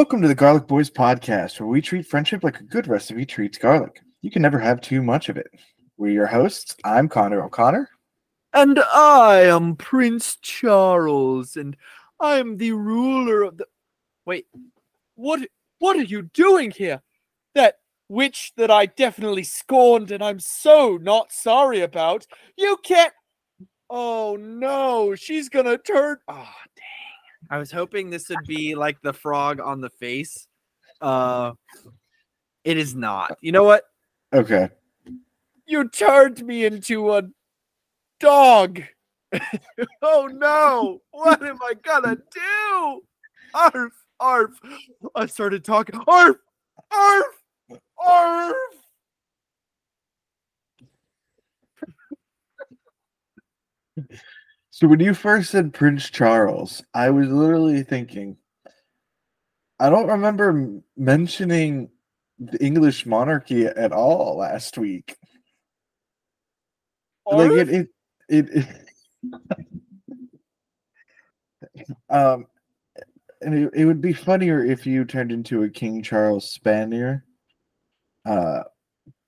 Welcome to the Garlic Boys podcast, where we treat friendship like a good recipe treats garlic. You can never have too much of it. We're your hosts. I'm Connor O'Connor. And I am Prince Charles, and I am the ruler of the. Wait, what? What are you doing here? That witch that I definitely scorned, and I'm so not sorry about. You can't. Oh no, she's gonna turn. Ah, oh dang! I was hoping this would be like the frog on the face. Uh, it is not. You know what? Okay. You turned me into a dog. oh no! What am I gonna do? Arf, arf. I started talking. Arf, arf, arf. So when you first said Prince Charles, I was literally thinking, I don't remember mentioning the English monarchy at all last week. Like it, it, it, it um, and it, it would be funnier if you turned into a King Charles Spaniel. Uh,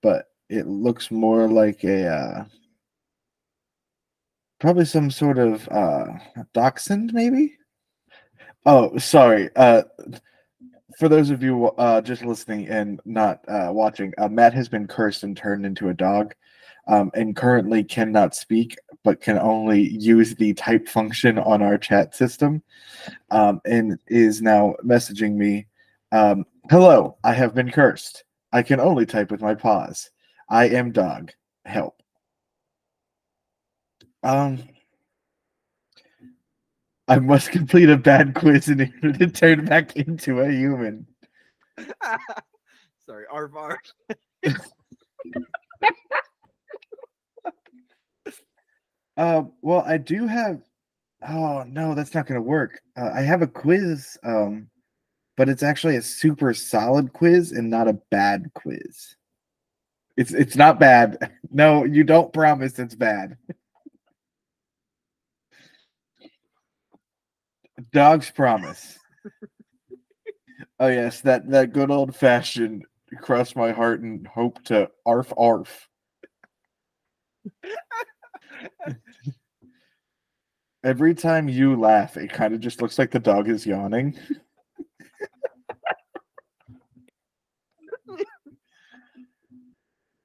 but it looks more like a uh, probably some sort of uh dachshund, maybe. Oh, sorry. Uh, for those of you uh just listening and not uh watching, uh, Matt has been cursed and turned into a dog. Um, and currently cannot speak, but can only use the type function on our chat system, um, and is now messaging me. Um, Hello, I have been cursed. I can only type with my paws. I am dog. Help. Um, I must complete a bad quiz in order to turn back into a human. Sorry, arf. Uh, well, I do have. Oh no, that's not going to work. Uh, I have a quiz, um, but it's actually a super solid quiz and not a bad quiz. It's it's not bad. No, you don't promise it's bad. Dogs promise. oh yes, that that good old fashioned cross my heart and hope to arf arf. Every time you laugh, it kind of just looks like the dog is yawning.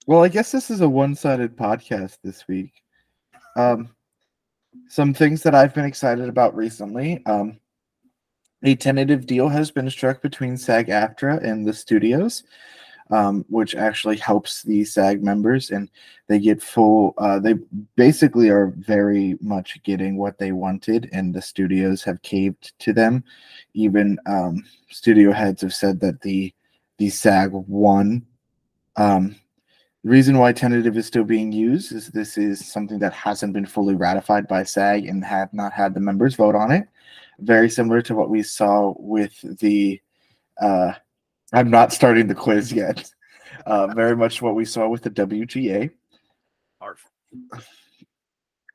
well, I guess this is a one-sided podcast this week. Um, some things that I've been excited about recently. Um, a tentative deal has been struck between SAG-AFTRA and the studios, um, which actually helps the SAG members, and they get full. Uh, they basically are very much getting what they wanted, and the studios have caved to them. Even um, studio heads have said that the the SAG won. Um, the reason why tentative is still being used is this is something that hasn't been fully ratified by SAG and have not had the members vote on it. Very similar to what we saw with the. Uh, I'm not starting the quiz yet. Uh, very much what we saw with the WGA. Arf.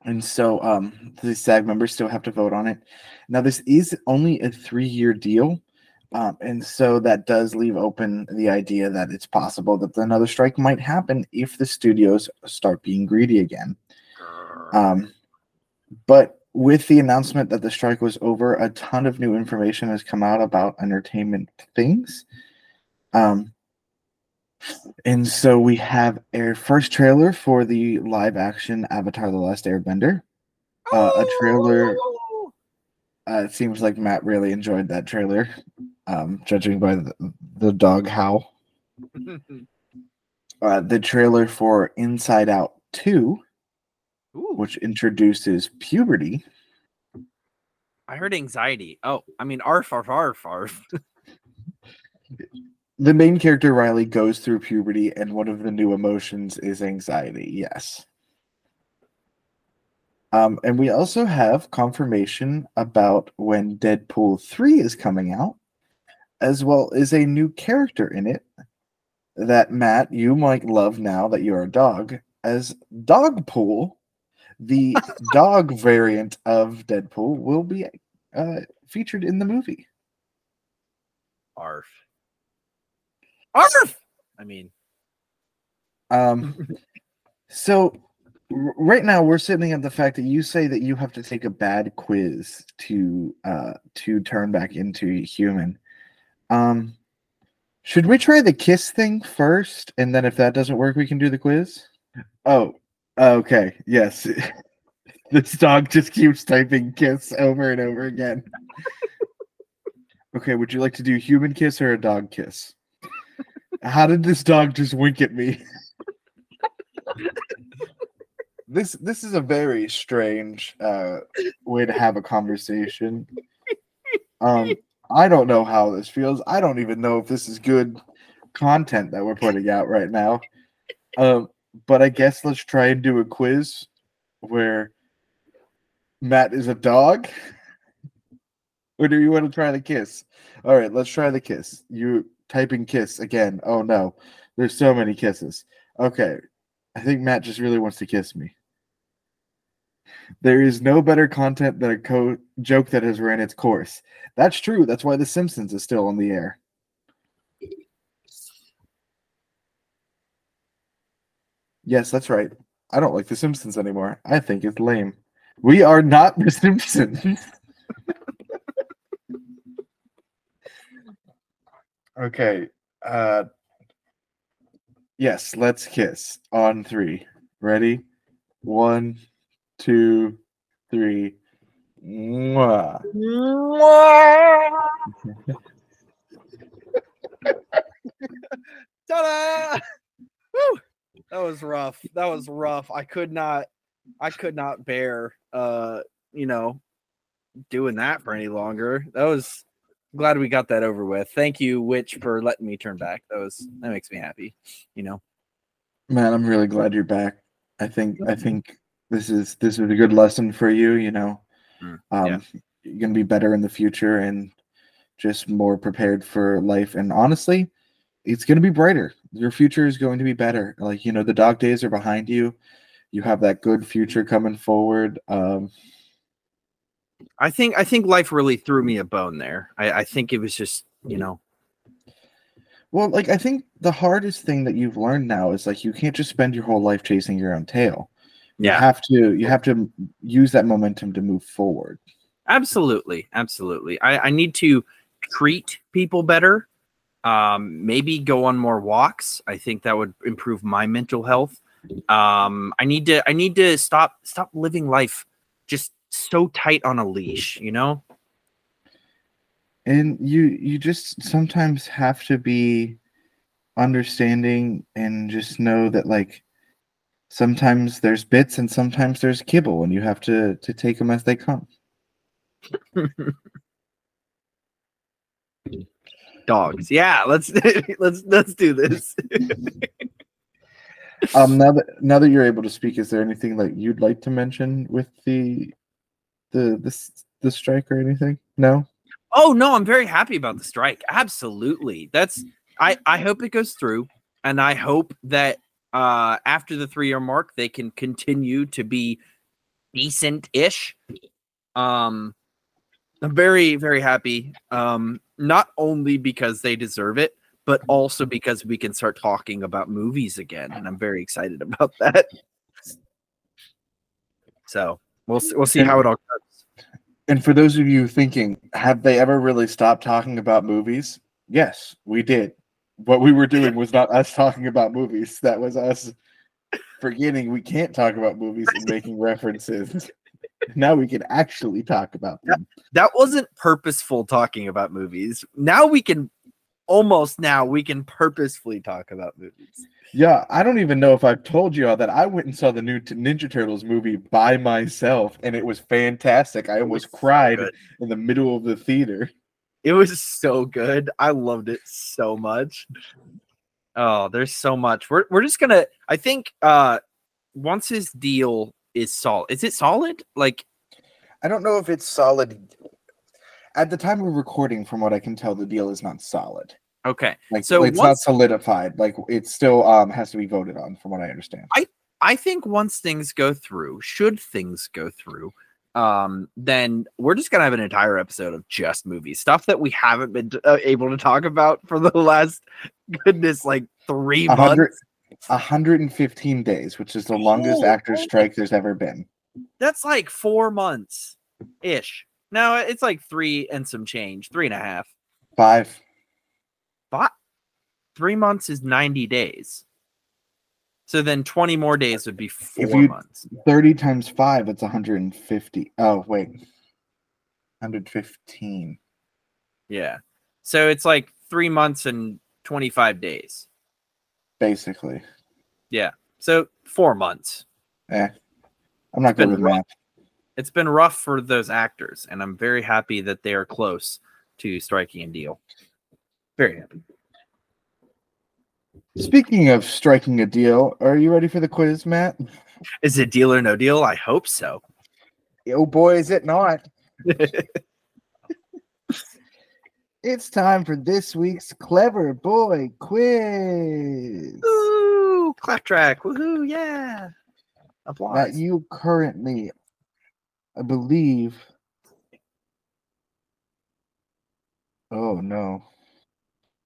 And so um, the SAG members still have to vote on it. Now, this is only a three year deal. Um, and so that does leave open the idea that it's possible that another strike might happen if the studios start being greedy again. Um, but with the announcement that the strike was over, a ton of new information has come out about entertainment things. Um, and so we have our first trailer for the live action Avatar The Last Airbender. Uh, a trailer. Oh! Uh, it seems like Matt really enjoyed that trailer, um, judging by the, the dog howl. Uh, the trailer for Inside Out 2, Ooh, which introduces puberty. I heard anxiety. Oh, I mean, arf, arf, arf, arf. The main character, Riley, goes through puberty, and one of the new emotions is anxiety. Yes. Um, and we also have confirmation about when Deadpool 3 is coming out, as well as a new character in it that Matt, you might love now that you're a dog, as Dogpool. The dog variant of Deadpool will be uh, featured in the movie. Arf. Arf. I mean, Um, so right now we're sitting at the fact that you say that you have to take a bad quiz to uh to turn back into a human. Um, should we try the kiss thing first, and then if that doesn't work, we can do the quiz? Oh, okay, yes. this dog just keeps typing kiss over and over again. okay, would you like to do human kiss or a dog kiss? How did this dog just wink at me? this this is a very strange uh way to have a conversation. Um I don't know how this feels. I don't even know if this is good content that we're putting out right now. Um but I guess let's try and do a quiz where Matt is a dog. Or do you want to try the kiss? All right, let's try the kiss. You typing kiss again. Oh no. There's so many kisses. Okay. I think Matt just really wants to kiss me. There is no better content than a co- joke that has ran its course. That's true. That's why The Simpsons is still on the air. Yes, that's right. I don't like The Simpsons anymore. I think it's lame. We are not The Simpsons. okay. Uh Yes, let's kiss on three. Ready? One, two, three. Mwah. Mwah. Ta-da! Woo! That was rough. That was rough. I could not I could not bear uh, you know, doing that for any longer. That was glad we got that over with. Thank you, Witch, for letting me turn back. That was that makes me happy, you know. Man, I'm really glad you're back. I think I think this is this is a good lesson for you, you know. Mm, Um yeah. you're gonna be better in the future and just more prepared for life. And honestly, it's gonna be brighter. Your future is going to be better. Like, you know, the dog days are behind you. You have that good future coming forward. Um I think I think life really threw me a bone there. I, I think it was just, you know, Well, like I think the hardest thing that you've learned now is like you can't just spend your whole life chasing your own tail. You have to you have to use that momentum to move forward. Absolutely, absolutely. I, I need to treat people better. Um, maybe go on more walks. I think that would improve my mental health. Um, I need to I need to stop stop living life just so tight on a leash, you know? And you you just sometimes have to be understanding and just know that like sometimes there's bits and sometimes there's kibble and you have to to take them as they come. Dogs. Yeah, let's let's let's do this. Um now that now that you're able to speak is there anything that you'd like to mention with the the this the strike or anything? No? Oh no, I'm very happy about the strike. Absolutely. That's I I hope it goes through and I hope that uh after the 3 year mark they can continue to be decent-ish. Um I'm very very happy um not only because they deserve it but also because we can start talking about movies again and I'm very excited about that. So, we'll we'll see how it all goes. And for those of you thinking, have they ever really stopped talking about movies? Yes, we did. What we were doing was not us talking about movies. That was us forgetting we can't talk about movies and making references. Now we can actually talk about them. that wasn't purposeful talking about movies. Now we can almost now we can purposefully talk about movies. Yeah, I don't even know if I've told you all that I went and saw the new Ninja Turtles movie by myself, and it was fantastic. I almost was so cried in the middle of the theater. It was so good. I loved it so much. Oh, there's so much. We're we're just gonna I think uh once his deal is solid. Is it solid? Like I don't know if it's solid. At the time of recording, from what I can tell, the deal is not solid. okay. Like, So it's not solidified. Like, it still um has to be voted on, from what I understand. I I think once things go through, should things go through, um, then we're just gonna have an entire episode of just movies, stuff that we haven't been uh, able to talk about for the last goodness like three A hundred- months. 115 days, which is the longest Oh, actor strike there's ever been. That's like four months ish. No, it's like three and some change, three and a half, five, But three months is 90 days. So then 20 more days would be four you- months. 30 times five, it's 150. Oh, wait. 115. Yeah. So it's like three months and 25 days. Basically. Yeah. So four months. Eh. I'm not good with math. It's been rough for those actors, and I'm very happy that they are close to striking a deal. Very happy. Speaking of striking a deal, are you ready for the quiz, Matt? Is it deal or no deal? I hope so. Oh boy, is it not. It's time for this week's Clever Boy Quiz. Ooh, clap track. Woohoo, yeah. Applause. That you currently, I believe. Oh no.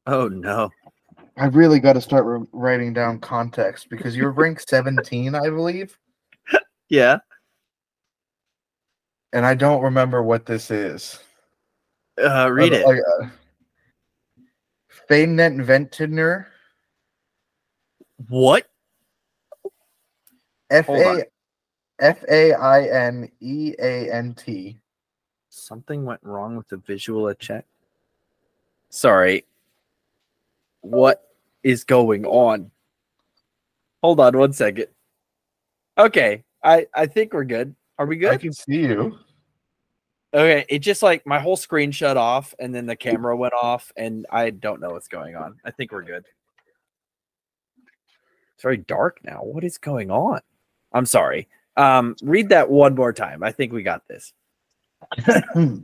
oh no. I really got to start re- writing down context because you're ranked 17, I believe, Yeah. and I don't remember what this is. Uh read it. Like, uh, Ventiner, What? F. A F A I N E A N T. Something went wrong with the visual check. Sorry. What is going on? Hold on one second. Okay. I I think we're good. Are we good? I can see you. Okay, it just like my whole screen shut off and then the camera went off and I don't know what's going on. I think we're good. It's very dark now. What is going on? I'm sorry. Um read that one more time. I think we got this.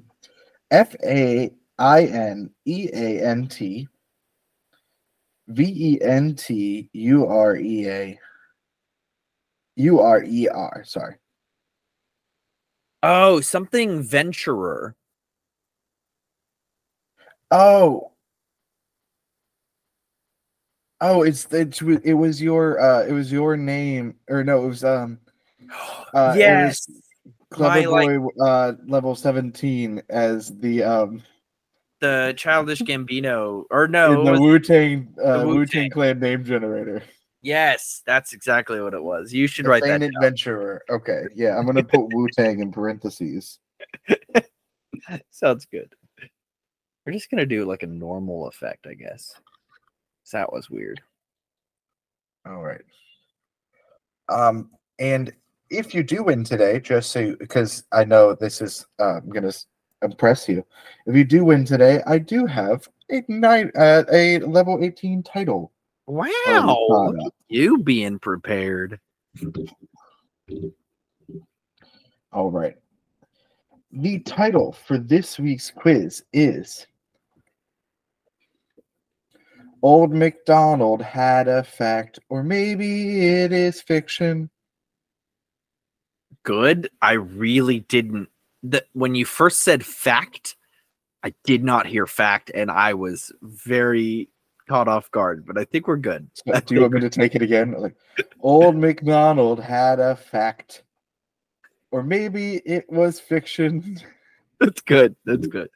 F A I N E A N T V E N T U R E A U R E R. Sorry. Oh, something venturer. Oh. Oh, it's it's it was your uh it was your name or no it was um uh, yes. clever My, boy uh level 17 as the um The childish Gambino. Or no, the Wu Tang uh, the Wu Wu-Tang. Clan name generator. yes, that's exactly what it was. You should The write that down. Adventurer. Okay, yeah, I'm gonna put Wu Tang in parentheses. Sounds good. We're just gonna do like a normal effect, I guess. That was weird. All right. Um, and if you do win today, just so because I know this is uh, I'm gonna impress you, if you do win today, I do have a nine, uh, a level 18 title. Wow, you being prepared. All right. The title for this week's quiz is Old MacDonald had a fact, or maybe it is fiction. Good. I really didn't. That when you first said fact, I did not hear fact, and I was very caught off guard. But I think we're good. So, do you want me to take it again? Like, Old MacDonald had a fact, or maybe it was fiction. That's good. That's good.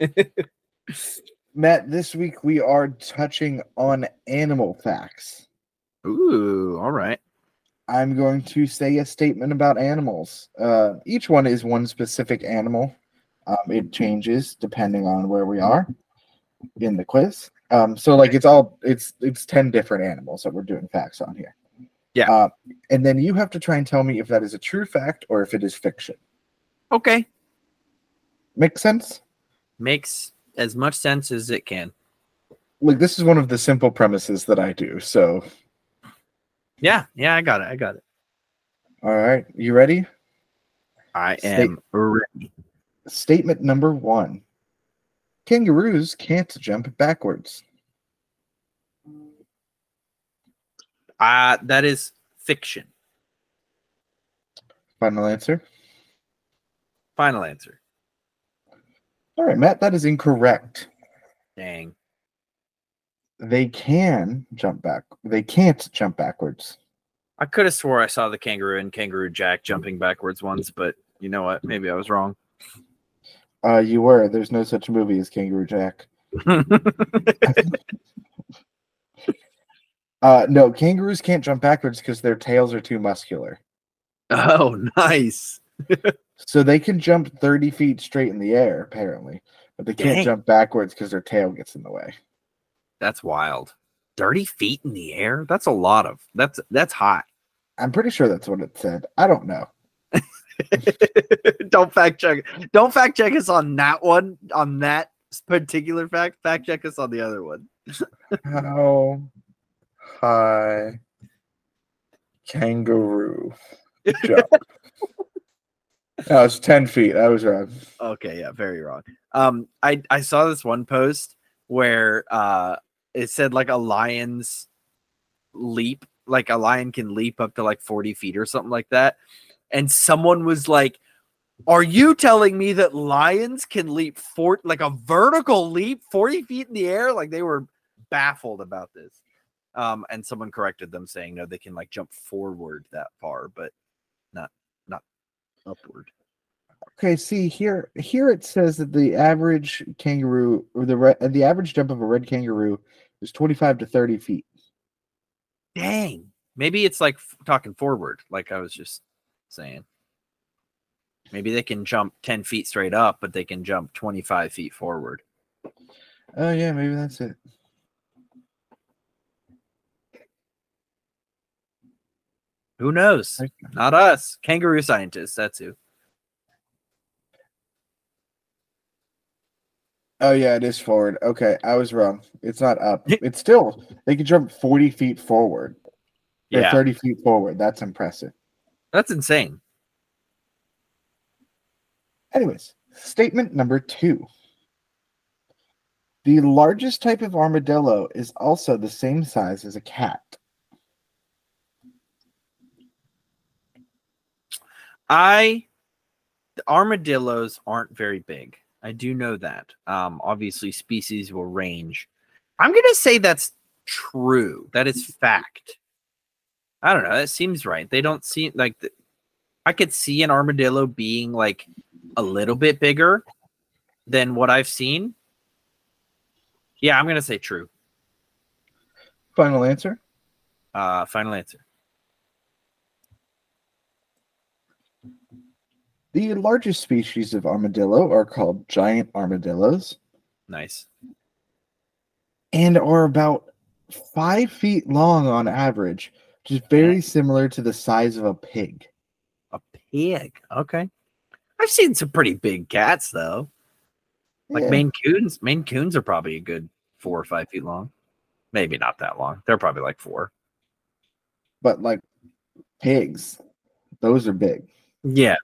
Matt, this week we are touching on animal facts. Ooh, all right. I'm going to say a statement about animals. Uh, each one is one specific animal. Um, it changes depending on where we are in the quiz. Um, so like it's all it's it's ten different animals that we're doing facts on here. Yeah. Uh, and then you have to try and tell me if that is a true fact or if it is fiction. Okay. Makes sense? Makes as much sense as it can. Like this is one of the simple premises that I do. So Yeah. Yeah. I got it. I got it. all right, you ready? I State- am ready. Statement number one. Kangaroos can't jump backwards. Uh, that is fiction. Final answer. Final answer. All right, Matt, that is incorrect. Dang. They can jump back. They can't jump backwards. I could have swore I saw the kangaroo and kangaroo jack jumping backwards once, but you know what? Maybe I was wrong. Uh, you were. There's no such movie as Kangaroo Jack. Uh, no, kangaroos can't jump backwards because their tails are too muscular. oh, nice. So they can jump 30 feet straight in the air, apparently, but they can't Dang. jump backwards because their tail gets in the way. That's wild. 30 feet in the air? That's a lot of that's that's hot. I'm pretty sure that's what it said. I don't know. Don't fact check. Don't fact check us on that one, on that particular fact. Fact check us on the other one. How high kangaroo jump? no, it's 10 feet. I was wrong. Okay, yeah, very wrong. Um, I I saw this one post where uh it said like a lion's leap, like a lion can leap up to like 40 feet or something like that. And someone was like, Are you telling me that lions can leap for like a vertical leap 40 feet in the air? Like they were baffled about this. Um, and someone corrected them saying no, they can like jump forward that far, but not not upward. Okay, see here. Here it says that the average kangaroo, or the re- the average jump of a red kangaroo, is 25 to 30 feet. Dang. Maybe it's like f- talking forward, like I was just saying. Maybe they can jump 10 feet straight up, but they can jump 25 feet forward. Oh yeah, maybe that's it. Who knows? Not us. Kangaroo scientists. That's who. Oh yeah, it is forward. Okay, I was wrong. It's not up. It's still they can jump 40 feet forward. Or Yeah. 30 feet forward. That's impressive. That's insane. Anyways, statement number two. The largest type of armadillo is also the same size as a cat. I the armadillos aren't very big. I do know that. Um, obviously, species will range. I'm gonna say that's true. That is fact. I don't know. That seems right. They don't seem like the, I could see an armadillo being like a little bit bigger than what I've seen. Yeah, I'm gonna say true. Final answer. Uh, final answer. The largest species of armadillo are called giant armadillos Nice. and are about five feet long on average, which is very similar to the size of a pig. A pig. Okay. I've seen some pretty big cats though. Like Yeah. Maine Coons. Maine Coons are probably a good four or five feet long. Maybe not that long. They're probably like four. but like pigs, those are big. Yeah.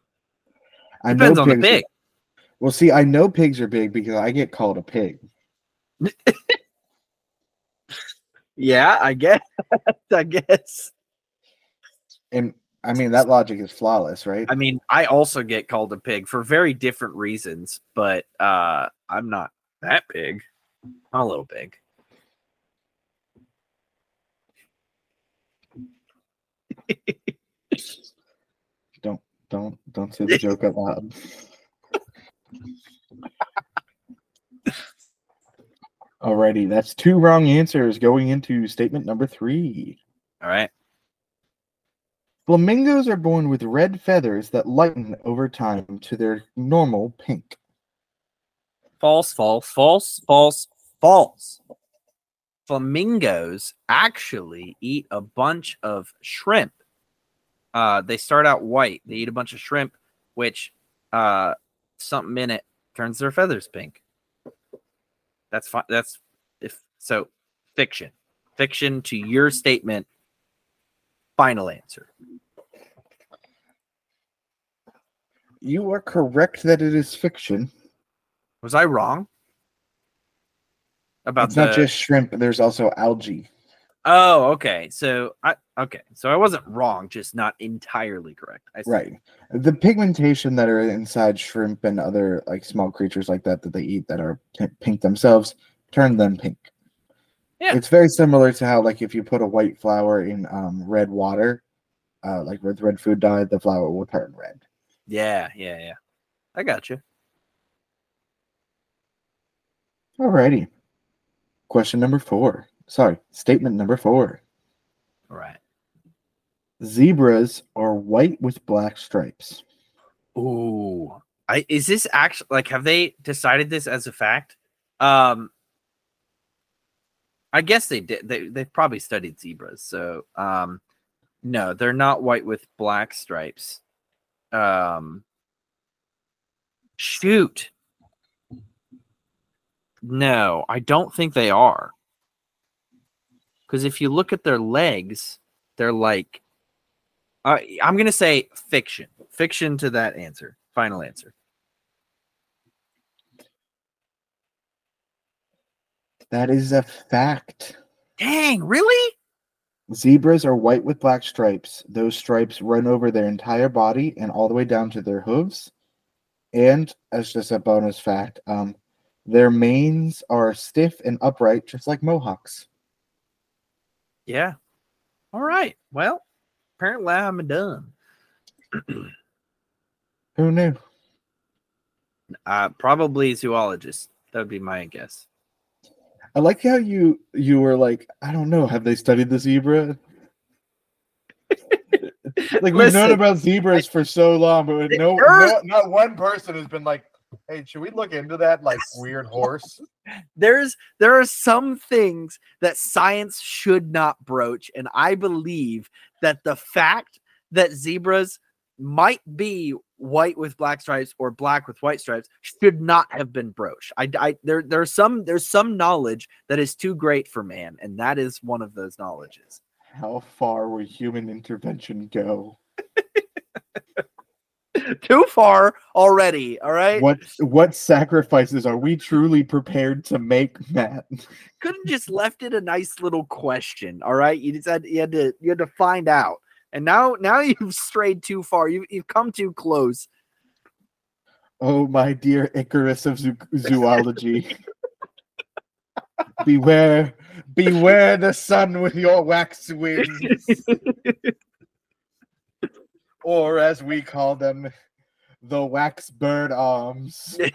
I Depends on the pigs are- well, see, I know pigs are big because I get called a pig. Yeah, I guess. I guess. And I mean that logic is flawless, right? I mean, I also get called a pig for very different reasons, but uh I'm not that big. I'm a little big. don't don't say the joke out loud. Alrighty, that's two wrong answers going into statement number three. All right. Flamingos are born with red feathers that lighten over time to their normal pink. False, false, false, false, false. Flamingos actually eat a bunch of shrimp. Uh, they start out white. They eat a bunch of shrimp, which uh, something in it turns their feathers pink. That's fine. That's if so. Fiction, fiction to your statement. Final answer. You are correct that it is fiction. Was I wrong? About It's not just shrimp, there's also algae. Oh, okay. So I okay. So I wasn't wrong, just not entirely correct. Right. The pigmentation that are inside shrimp and other like small creatures like that that they eat that are pi- pink themselves turn them pink. Yeah. It's very similar to how like if you put a white flower in um, red water, uh, like with red food dye, the flower will turn red. Yeah, yeah, yeah. I got you. Alrighty. Question number four. Sorry, statement number four. All right. Zebras are white with black stripes. Ooh. I is this actually like have they decided this as a fact? Um I guess they did. They they've probably studied zebras. So um no, they're not white with black stripes. Um shoot. No, I don't think they are. Because if you look at their legs, they're like uh, I'm gonna say fiction. Fiction to that answer. Final answer. That is a fact. Dang, really? Zebras are white with black stripes. Those stripes run over their entire body and all the way down to their hooves. And as just a bonus fact, um, their manes are stiff and upright, just like mohawks. Yeah. All right. Well, apparently I'm done. Who knew? Uh, probably zoologist. That would be my guess. I like how you you were like, I don't know, have they studied the zebra? like we've known about zebras for so long, but no, no not one person has been like, hey, should we look into that like weird horse? There's there are some things that science should not broach, and I believe that the fact that zebras might be white with black stripes or black with white stripes should not have been broached. I, I there there's some there's some knowledge that is too great for man, and that is one of those knowledges. How far will human intervention go? too far already. All right, What what sacrifices are we truly prepared to make, Matt? could have just left it a nice little question. All right, you just had you had to you had to find out, and now now you've strayed too far. You you've come too close. Oh, my dear Icarus of zoo- zoology. beware, beware the sun with your wax wings. Or as we call them, the wax bird arms.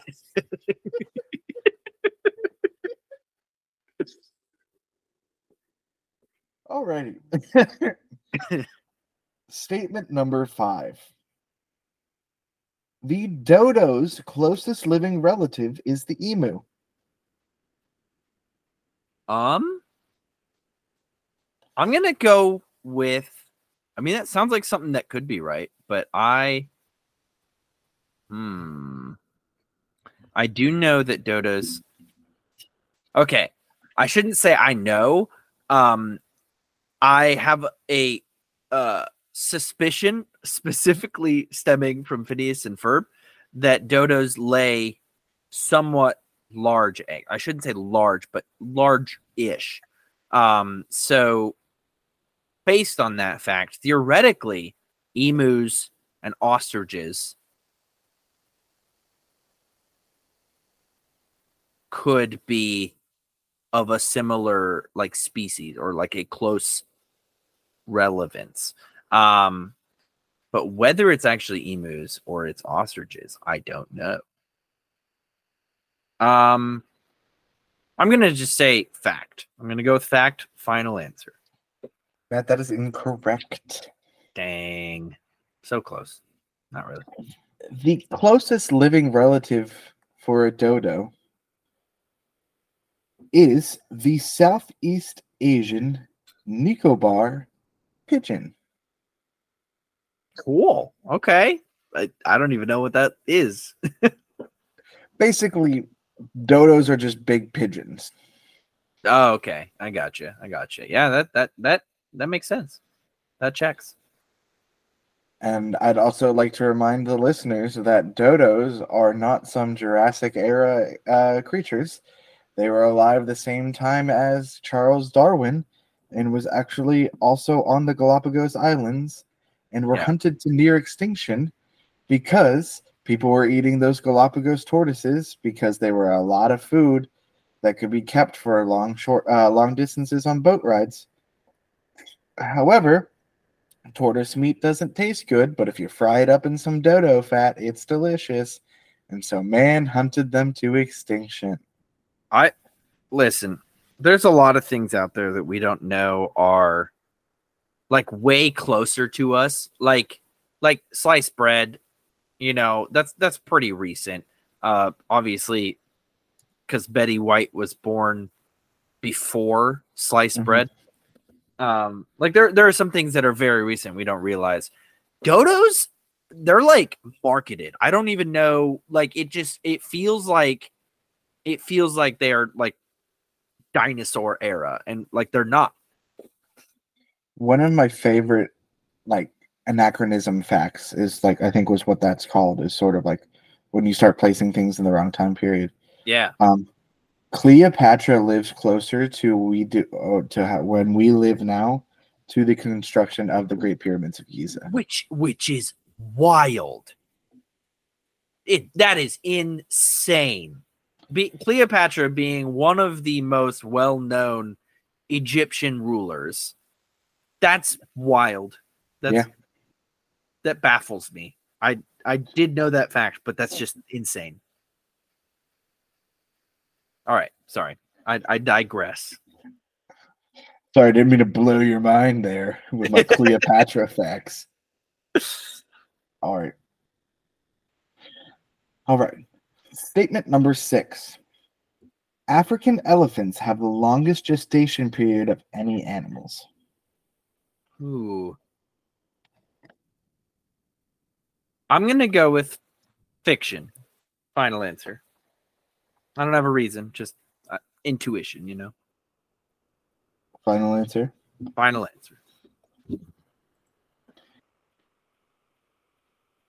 Alrighty. Statement number five. The dodo's closest living relative is the emu. Um, I'm gonna go with. I mean, that sounds like something that could be right, but I. Hmm. I do know that dodos. Okay, I shouldn't say I know. Um, I have a uh suspicion, specifically stemming from Phineas and Ferb, that dodos lay somewhat large egg. I shouldn't say large, but large-ish. Um, so based on that fact, theoretically, emus and ostriches could be of a similar like species or like a close relevance. Um, but whether it's actually emus or it's ostriches, I don't know. Um, I'm gonna just say fact. I'm gonna go with fact. Final answer. Matt, that is incorrect. Dang, so close. Not really. The closest living relative for a dodo is the Southeast Asian Nicobar pigeon. Cool. Okay. I, I don't even know what that is. Basically, dodos are just big pigeons. Oh, okay. I got you. I got you. Yeah, that that that that makes sense. That checks. And I'd also like to remind the listeners that dodos are not some Jurassic era uh, creatures. They were alive the same time as Charles Darwin, and was actually also on the Galapagos Islands and were Yeah. hunted to near extinction because people were eating those Galapagos tortoises because they were a lot of food that could be kept for long short uh, long distances on boat rides. However, tortoise meat doesn't taste good, but if you fry it up in some dodo fat, it's delicious. And so man hunted them to extinction. I listen, there's a lot of things out there that we don't know are like way closer to us. Like like sliced bread, you know, that's that's pretty recent. Uh obviously because Betty White was born before sliced Mhm. bread. Um like there there are some things that are very recent we don't realize. Dodos, they're like marketed. I don't even know like it just it feels like it feels like they are like dinosaur era and like they're not One of my favorite like anachronism facts is like I think was what that's called is sort of like when you start placing things in the wrong time period. yeah Um, Cleopatra lives closer to we do uh, to how, when we live now to the construction of the Great Pyramids of Giza. which which is wild. It that is insane. Be, cleopatra being one of the most well-known egyptian rulers that's wild. That's Yeah. that baffles me. I i did know that fact but that's just insane all right sorry i i digress Sorry, I didn't mean to blow your mind there with my Cleopatra facts. All right. All right. Statement number six. African elephants have the longest gestation period of any animals. Ooh. I'm gonna go with fiction. Final answer. I don't have a reason, just uh, intuition, you know. Final answer. Final answer.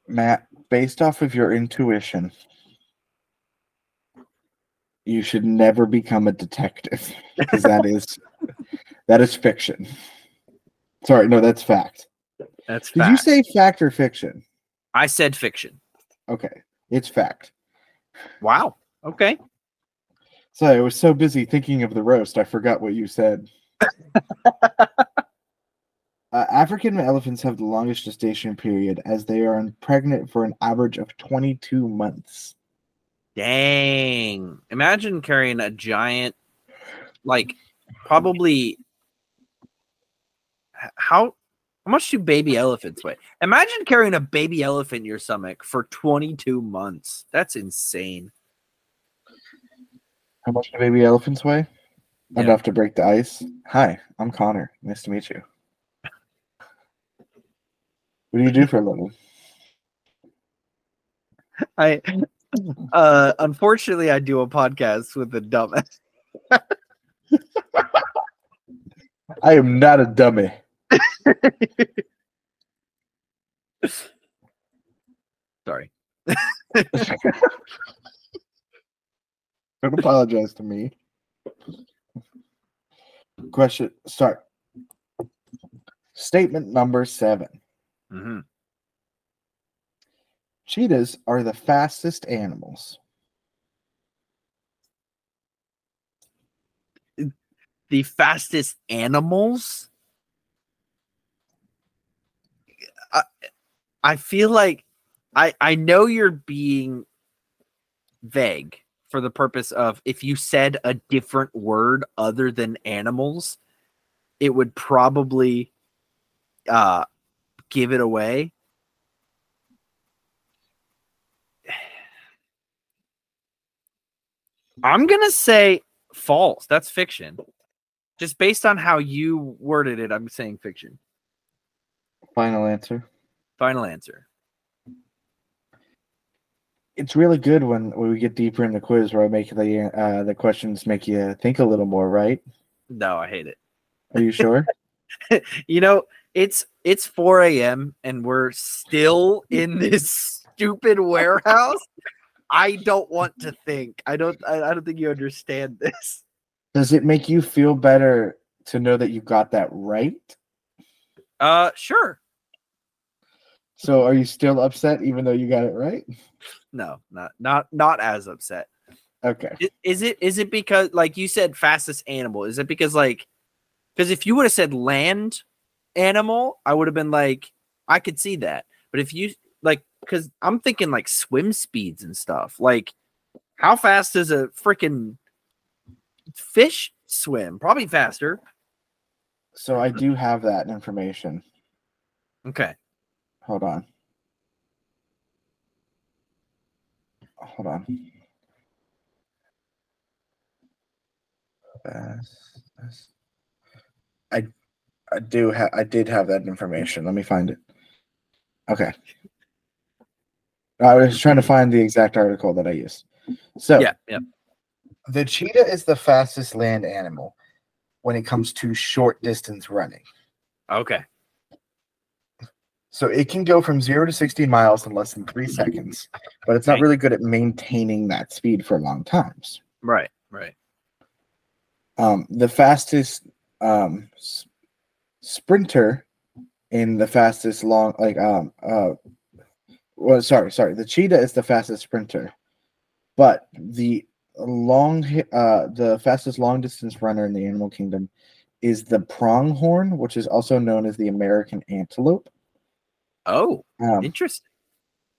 Matt, based off of your intuition, you should never become a detective because that is that is fiction. Sorry, no, that's fact. That's Did fact. you say fact or fiction? I said fiction. Okay, it's fact. Wow. Okay. Sorry, I was so busy thinking of the roast, I forgot what you said. uh, African elephants have the longest gestation period as they are pregnant for an average of 22 months. Dang. Imagine carrying a giant, like, probably. How how much do baby elephants weigh? Imagine carrying a baby elephant in your stomach for 22 months. That's insane. How much do baby elephants weigh? Yeah. Enough to break the ice. Hi, I'm Connor. Nice to meet you. What do you do for a living? I uh unfortunately I do a podcast with a dumbass. I am not a dummy. Sorry. Don't apologize to me. Question start. Statement number seven. mm-hmm. Cheetahs are the fastest animals. The fastest animals. I, I feel like I I know you're being vague for the purpose of if you said a different word other than animals, it would probably uh give it away. I'm gonna say false. That's fiction. Just based on how you worded it, I'm saying fiction. Final answer. Final answer. It's really good when, when we get deeper in the quiz where I make the uh, the questions make you think a little more, right? No, I hate it. Are you sure? You know, it's it's 4 a.m. and we're still in this stupid warehouse. I don't want to think. I don't. I, I don't think you understand this. Does it make you feel better to know that you got that right. Uh, sure. So are you still upset even though you got it right? No, not not not as upset. Okay. I- Is it is it because like you said fastest animal? Is it because like because if you would have said land animal, I would have been like I could see that. But if you like because I'm thinking like swim speeds and stuff. Like how fast does a freaking fish swim? Probably faster. So I do have that information. Okay. Hold on. Hold on. I I do have I did have that information. Let me find it. Okay. I was trying to find the exact article that I used. So Yeah, yeah. the cheetah is the fastest land animal when it comes to short distance running. Okay. So it can go from zero to 60 miles in less than three seconds, but it's not really good at maintaining that speed for long times. Right, right. Um, the fastest um, s- sprinter in the fastest long, like, um, uh, well, sorry, sorry, the cheetah is the fastest sprinter, but the long, uh, the fastest long distance runner in the animal kingdom is the pronghorn, which is also known as the American antelope. Oh, Um, interesting.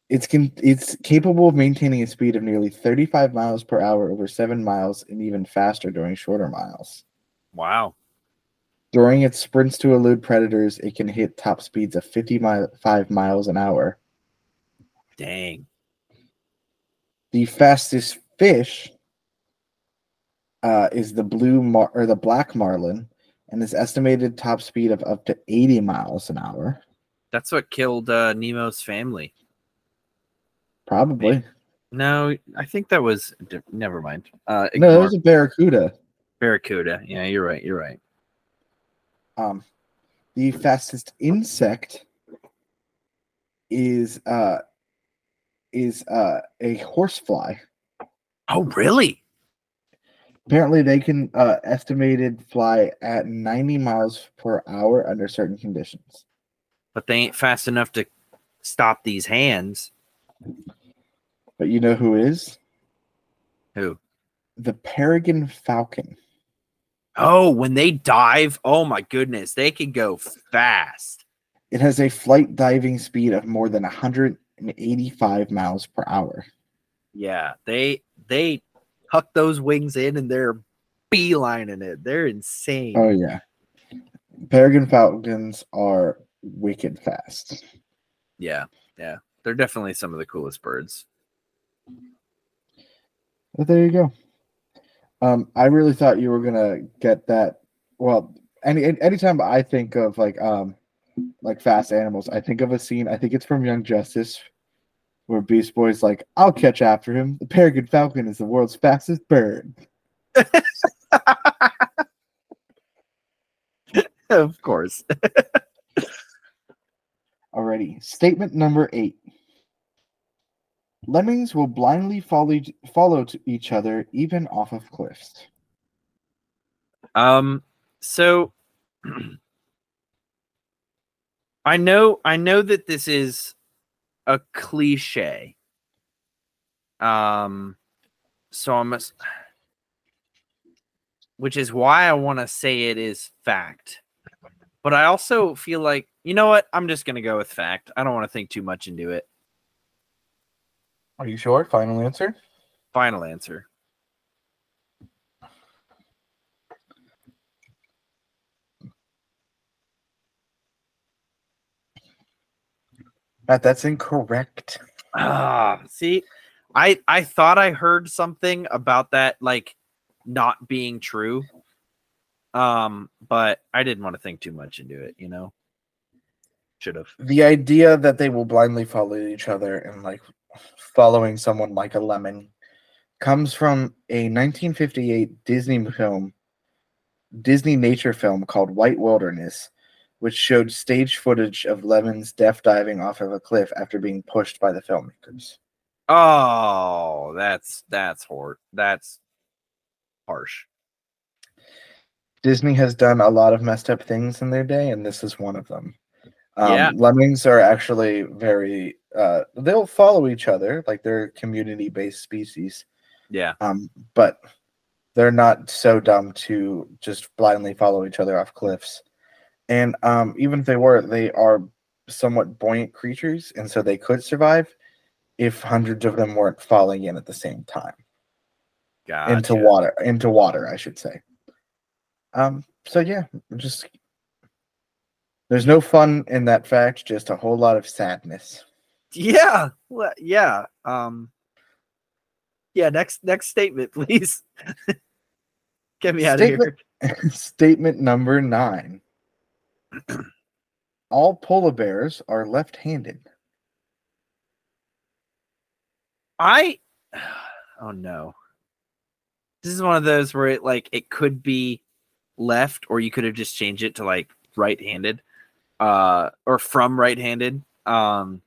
It's can it's capable of maintaining a speed of nearly 35 miles per hour over seven miles and even faster during shorter miles. Wow. During its sprints to elude predators, it can hit top speeds of 55 miles an hour. Dang. The fastest fish uh, is the blue mar- or the black marlin, and its estimated top speed of up to 80 miles an hour. That's what killed uh, Nemo's family. Probably. No, I think that was never mind. Uh, No, ignore- there's a barracuda. barracuda. Yeah, you're right. You're right. Um, the fastest insect is uh is uh a horsefly. Oh, really? Apparently, they can uh, estimated fly at 90 miles per hour under certain conditions. But they ain't fast enough to stop these hands. But you know who is Who? the peregrine falcon? Oh, when they dive, oh my goodness, they can go fast. It has a flight diving speed of more than 185 miles per hour. Yeah, they they tuck those wings in and they're beelining it. They're insane. Oh yeah, peregrine falcons are wicked fast. Yeah, yeah. They're definitely some of the coolest birds. But there you go. Um, I really thought you were gonna get that. Well, any any- anytime I think of like um like fast animals, I think of a scene. I think it's from Young Justice, where Beast Boy's like, "I'll catch after him. The peregrine falcon is the world's fastest bird." of course. Alrighty. Statement number eight. Lemmings will blindly follow follow each other even off of cliffs. Um so I know I know that this is a cliche. Um so I'm which is why I want to say it is fact. But I also feel like, you know what? I'm just going to go with fact. I don't want to think too much into it. Are you sure? Final answer. Final answer. Matt, that's incorrect. Ah, see, I I thought I heard something about that like not being true. Um, but I didn't want to think too much into it, you know. Should have. the idea that they will blindly follow each other and like following someone like a lemming comes from a 1958 Disney film, Disney nature film called White Wilderness, which showed stage footage of lemmings death diving off of a cliff after being pushed by the filmmakers. Oh, that's that's hor that's harsh. Disney has done a lot of messed up things in their day, and this is one of them. Um, Yeah. Lemmings are actually very. Uh, they'll follow each other, like they're community-based species. Yeah. Um, but they're not so dumb to just blindly follow each other off cliffs. And um, even if they were, they are somewhat buoyant creatures, and so they could survive if hundreds of them weren't falling in at the same time into water. Into water, I should say. Um. So yeah, just there's no fun in that fact, just a whole lot of sadness. Yeah. Well, yeah. Um. Yeah. Next. Next statement, please. Get me out of here. Statement- Statement number nine. All polar bears are left-handed. I. Oh no. This is one of those where it like it could be left, or you could have just changed it to like right-handed, uh, or from right-handed. Um.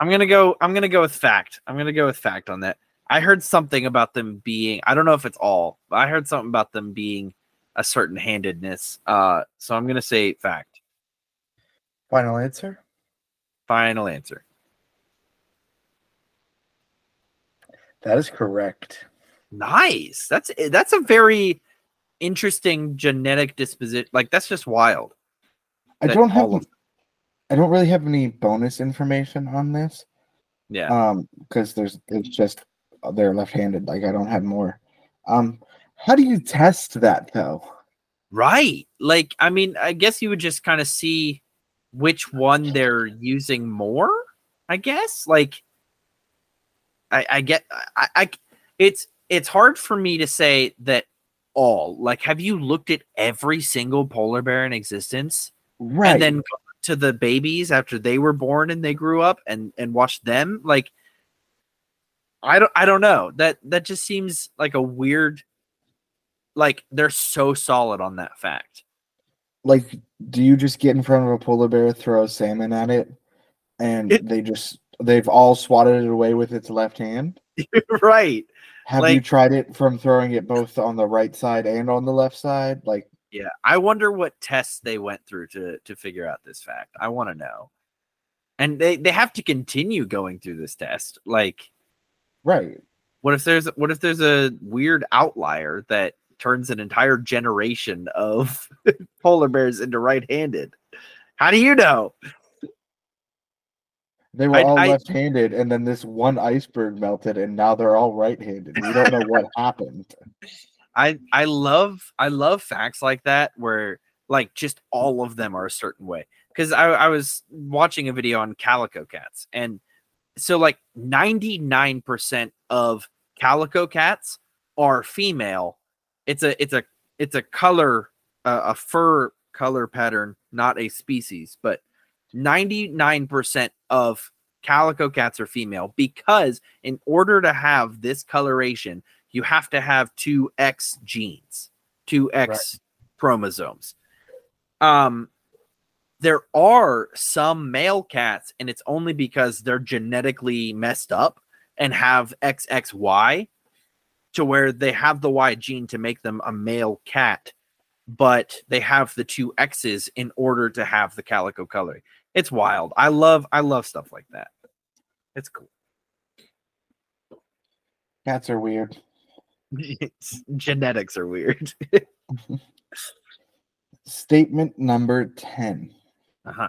I'm gonna go. I'm gonna go with fact. I'm gonna go with fact on that. I heard something about them being. I don't know if it's all, but I heard something about them being a certain handedness. Uh, so I'm gonna say fact. Final answer. Final answer. That is correct. Nice. That's that's a very interesting genetic disposition. Like that's just wild. I that don't have. of- I don't really have any bonus information on this. Yeah. Um, because there's it's just uh, they're left-handed. Like I don't have more. Um, how do you test that though? Right. Like I mean, I guess you would just kind of see which one they're using more. I guess. Like I, I get. I, I. It's it's hard for me to say that all. Like, have you looked at every single polar bear in existence? Right. and then to the babies after they were born and they grew up and and watched them like i don't i don't know that that just seems like a weird like they're so solid on that fact like do you just get in front of a polar bear throw a salmon at it and It- they just they've all swatted it away with its left hand right have you tried it from throwing it both on the right side and on the left side? Like yeah i wonder what tests they went through to to figure out this fact. I want to know. And they they have to continue going through this test like right. what if there's what if there's a weird outlier that turns an entire generation of polar bears into right-handed? How do you know they were I- all I- left-handed and then this one iceberg melted and now they're all right-handed. We don't know what happened. I i love i love facts like that where like just all of them are a certain way. Because I, I was watching a video on calico cats and so like 99% of calico cats are female. It's a it's a it's a color uh, a fur color pattern not a species but 99% of calico cats are female because in order to have this coloration you have to have two x genes two x chromosomes. Um there are some male cats and it's only because they're genetically messed up and have xxy to where they have the y gene to make them a male cat but they have the two x's in order to have the calico coloring it's wild. I love i love stuff like that. It's cool. Cats are weird. Genetics are weird. Statement number 10 uh-huh.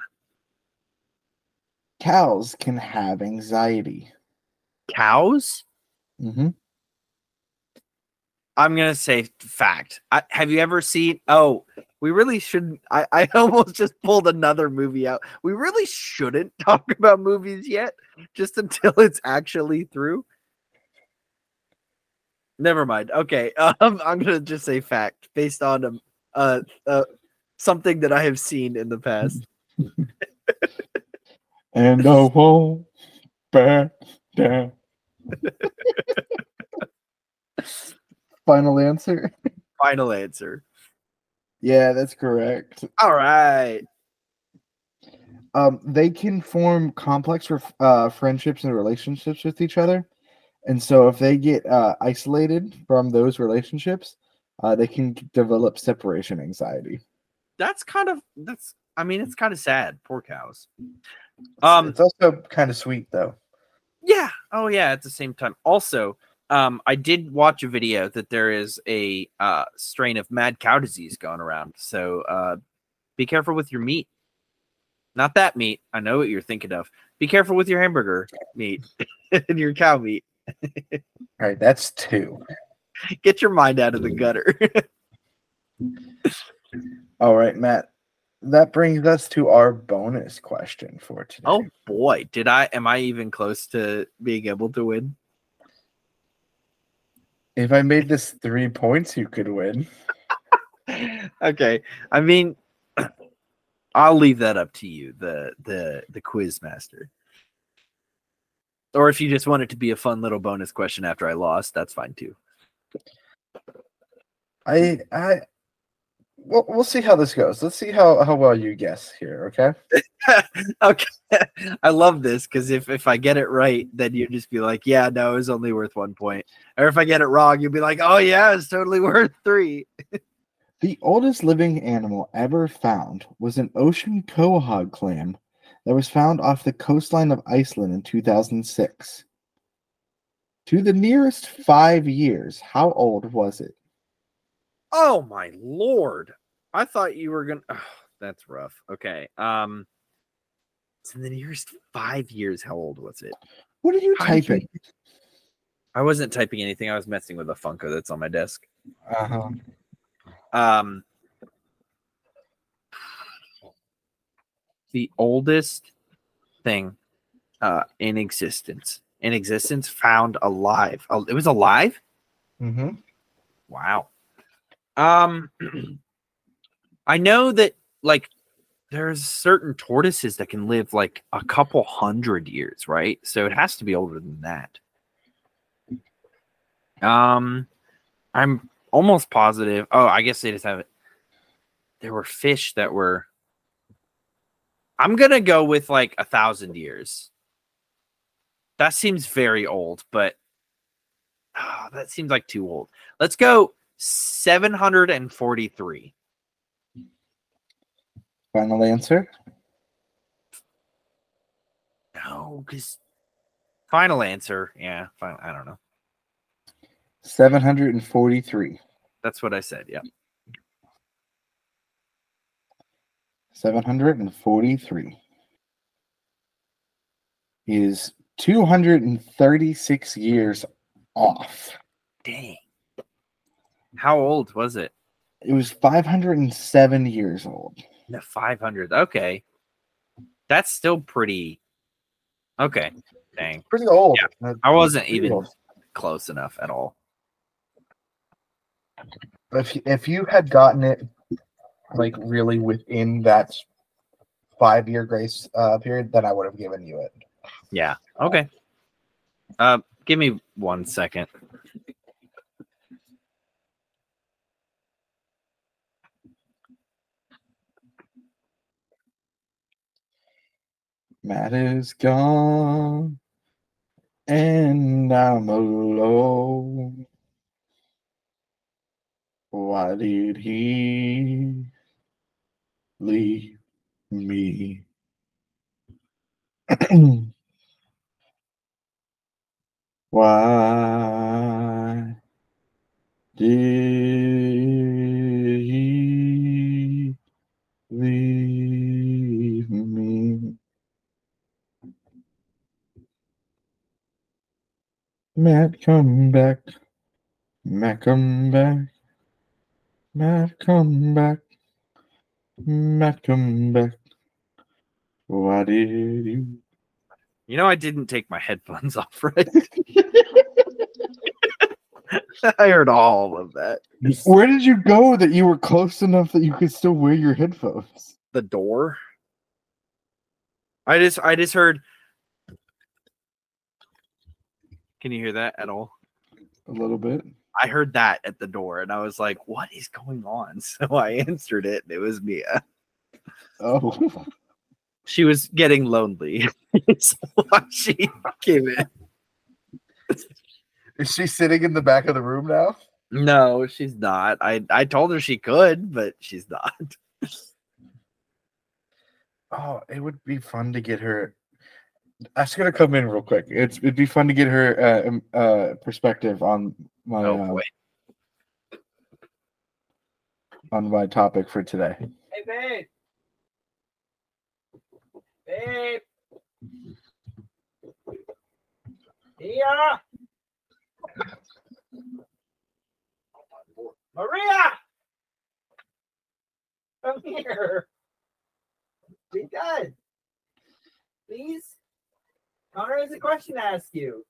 Cows can have anxiety. Cows? Mm hmm I'm gonna say fact. I, have you ever seen? Oh, we really shouldn't. I, I almost just pulled another movie out. We really shouldn't talk about movies yet, just until it's actually through. Never mind. Okay, um, I'm gonna just say fact based on um, uh, uh, something that I have seen in the past. and I won't back down. Final answer. Final answer. Yeah, that's correct. All right. Um, they can form complex ref- uh, friendships and relationships with each other, And so if they get uh, isolated from those relationships, uh, they can develop separation anxiety. That's kind of that's. I mean, it's kind of sad. Poor cows. Um, it's also kind of sweet though. Yeah. Oh, yeah. At the same time, also, um, I did watch a video that there is a uh, strain of mad cow disease going around. So uh, be careful with your meat. Not that meat. I know what you're thinking of. Be careful with your hamburger meat and your cow meat. All right, that's two. Get your mind out of the gutter. All right, Matt. That brings us to our bonus question for today. oh boy, did I? Am I even close to being able to win? If I made this three points, you could win. okay. I mean, I'll leave that up to you, the the the quiz master. Or if you just want it to be a fun little bonus question after I lost, that's fine too. I I we'll, we'll see how this goes. Let's see how, how well you guess here, okay? okay. I love this because if, if I get it right, then you'd just be like, yeah, no, it was only worth one point. Or if I get it wrong, you'd be like, oh yeah, it's totally worth three. The oldest living animal ever found was an ocean quahog clam that was found off the coastline of Iceland in 2006. To the nearest five years, how old was it? Oh my lord. I thought you were gonna oh, that's rough. Okay. Um it's in the nearest five years. How old was it? What are you Five typing? I wasn't typing anything. I was messing with a Funko that's on my desk. Uh-huh. Um the oldest thing uh in existence. In existence found alive. Oh, it was alive? Mm-hmm. Wow. Um I know that like there's certain tortoises that can live like a couple hundred years, right? So it has to be older than that. Um I'm almost positive. Oh, I guess they just have it. There were fish that were I'm gonna go with like a thousand years. That seems very old, but ah, that seems like too old. Let's go 743. Final answer? No, because final answer. Yeah, fine. I don't know. 743. That's what I said. Yeah. 743 is 236 years off. Dang. How old was it? It was 507 years old. The 500. Okay. That's still pretty. Okay. Dang. Pretty old. Yeah, I wasn't even old. close enough at all. If if you had gotten it like really within that five year grace uh, period, then I would have given you it. Yeah. Okay. Uh, give me one second. Matt is gone, and I'm alone. Why did he leave me? Why did he leave me? Matt, come back. Matt, come back. Matt, come back. Matt, come back. Why did you? You know, I didn't take my headphones off, right? I heard all of that. Where did you go that you were close enough that you could still wear your headphones? The door. I just, I just heard. Can you hear that at all? A little bit. I heard that at the door, and I was like, "What is going on?" So I answered it, and it was Mia. Oh, She was getting lonely, so she came in. Is she sitting in the back of the room now? No, she's not. I I told her she could, but she's not. Oh, it would be fun to get her. That's gonna come in real quick. It's it'd be fun to get her uh, um, uh perspective on my Oh uh, on my topic for today. Hey babe. Babe. Yeah. Maria. Come here. Be good. Please. Connor has a question to ask you.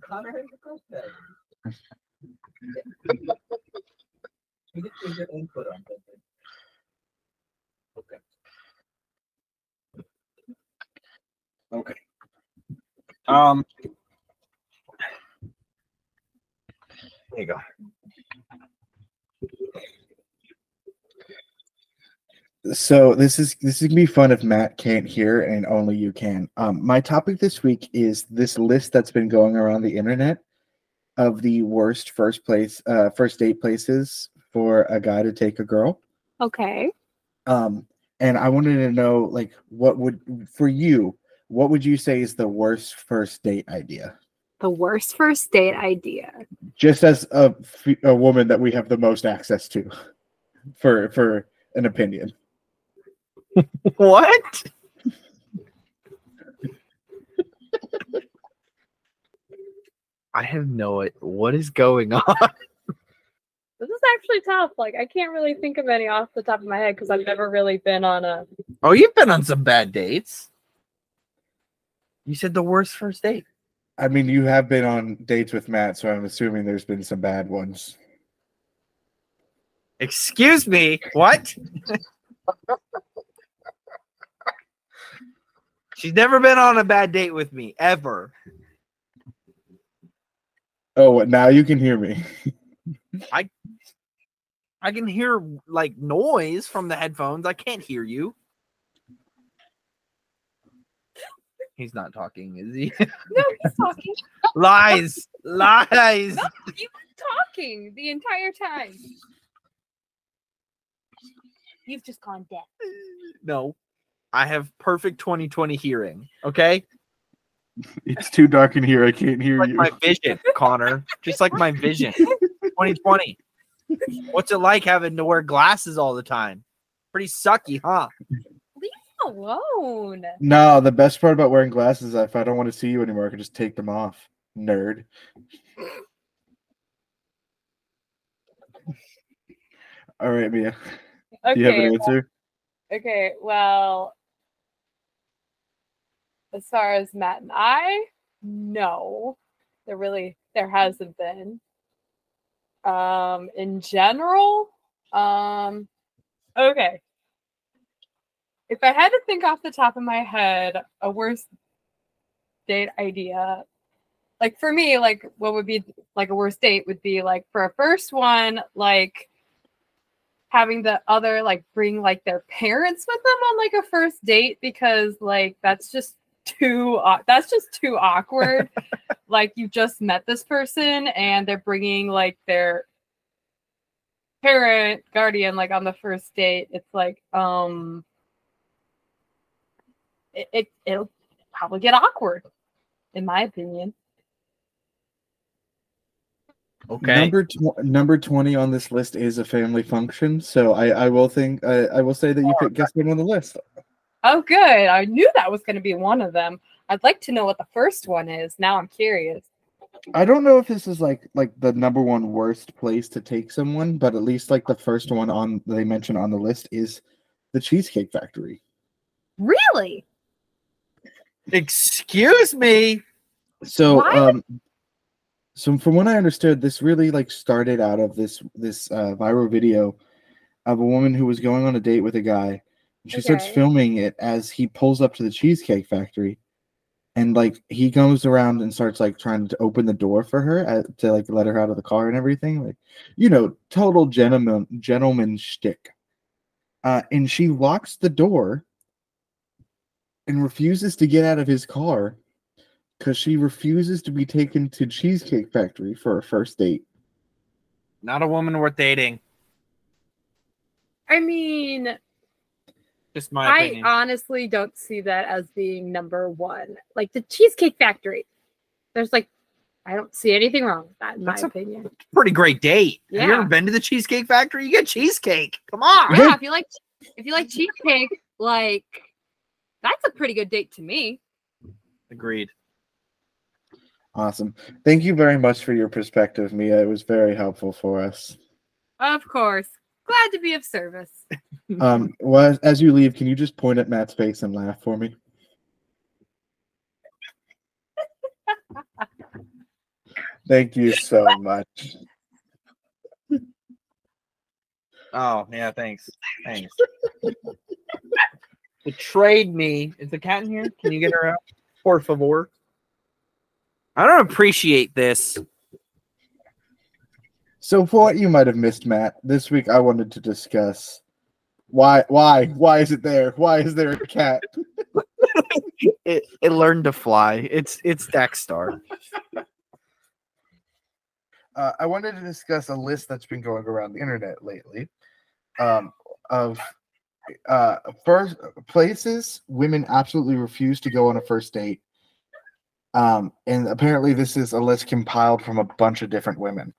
Connor has a question. You get input on something. Okay. Okay. Um. There you go. So this is this is gonna be fun if Matt can't hear and only you can. Um, my topic this week is this list that's been going around the internet of the worst first place uh first date places for a guy to take a girl. Okay. Um, and I wanted to know like what would for you, what would you say is the worst first date idea? The worst first date idea. Just as a, a woman that we have the most access to for for an opinion. What? I have no idea what is going on. This is actually tough. Like I can't really think of any off the top of my head because I've never really been on a Oh, you've been on some bad dates. You said the worst first date. I mean, you have been on dates with Matt, so I'm assuming there's been some bad ones. Excuse me. What? She's never been on a bad date with me ever. Oh, now you can hear me. I can hear like noise from the headphones. I can't hear you. He's not talking, is he? No, he's talking. lies, lies. No, you were talking the entire time. You've just gone deaf. No, I have perfect 2020 hearing. Okay, It's too dark in here. I can't hear like you. my vision, Connor. Just like my vision. 2020. What's it like having to wear glasses all the time? Pretty sucky, huh? Alone. No, the best part about wearing glasses is if I don't want to see you anymore, I can just take them off. Nerd. All right, Mia. Do you have Okay. an answer? Okay. Well, as far as Matt and I, no, there really there hasn't been. Um, in general, um, okay. If I had to think off the top of my head, a worst date idea, like for me, like what would be like a worst date would be like for a first one, like having the other like bring like their parents with them on like a first date because like that's just too au- that's just too awkward. Like you just met this person and they're bringing like their parent guardian like on the first date. It's like um it, it it'll probably get awkward in my opinion Okay. Number tw- number twenty on this list is a family function, so I I will think I, I will say that you pick guess one on the list. oh good i knew that was going to be one of them i'd like to know what the first one is now i'm curious I don't know if this is like like the number one worst place to take someone, but at least like the first one on they mention on the list is the Cheesecake Factory. really Excuse me. So Why um so from what I understood, this really like started out of this this uh, viral video of a woman who was going on a date with a guy. And she starts filming it as he pulls up to the Cheesecake Factory. And like he goes around and starts like trying to open the door for her uh, to like let her out of the car and everything. Like, you know, total gentleman gentleman shtick. uh, and she locks the door and refuses to get out of his car because she refuses to be taken to Cheesecake Factory for a first date. Not a woman worth dating. I mean, Just my I opinion. honestly don't see that as being number one. Like the Cheesecake Factory, there's like, I don't see anything wrong with that, in That's my a- opinion. Pretty great date. Have you ever been to the Cheesecake Factory? You get cheesecake. Come on. Yeah, if you like, if you like cheesecake, like that's a pretty good date to me. Agreed. Awesome. Thank you very much for your perspective, Mia. It was very helpful for us. Of course, glad to be of service. Um, well, as- as you leave, can you just point at Matt's face and laugh for me? Thank you so much. Oh yeah, thanks. Thanks. Betrayed me. Is the cat in here? Can you get her out? Por favor. I don't appreciate this. So, for what you might have missed, Matt, this week I wanted to discuss why, why, why is it there? Why is there a cat? It it learned to fly. It's it's Dexstar. Uh, I wanted to discuss a list that's been going around the internet lately um, of uh, first places women absolutely refuse to go on a first date. Um, and apparently, this is a list compiled from a bunch of different women.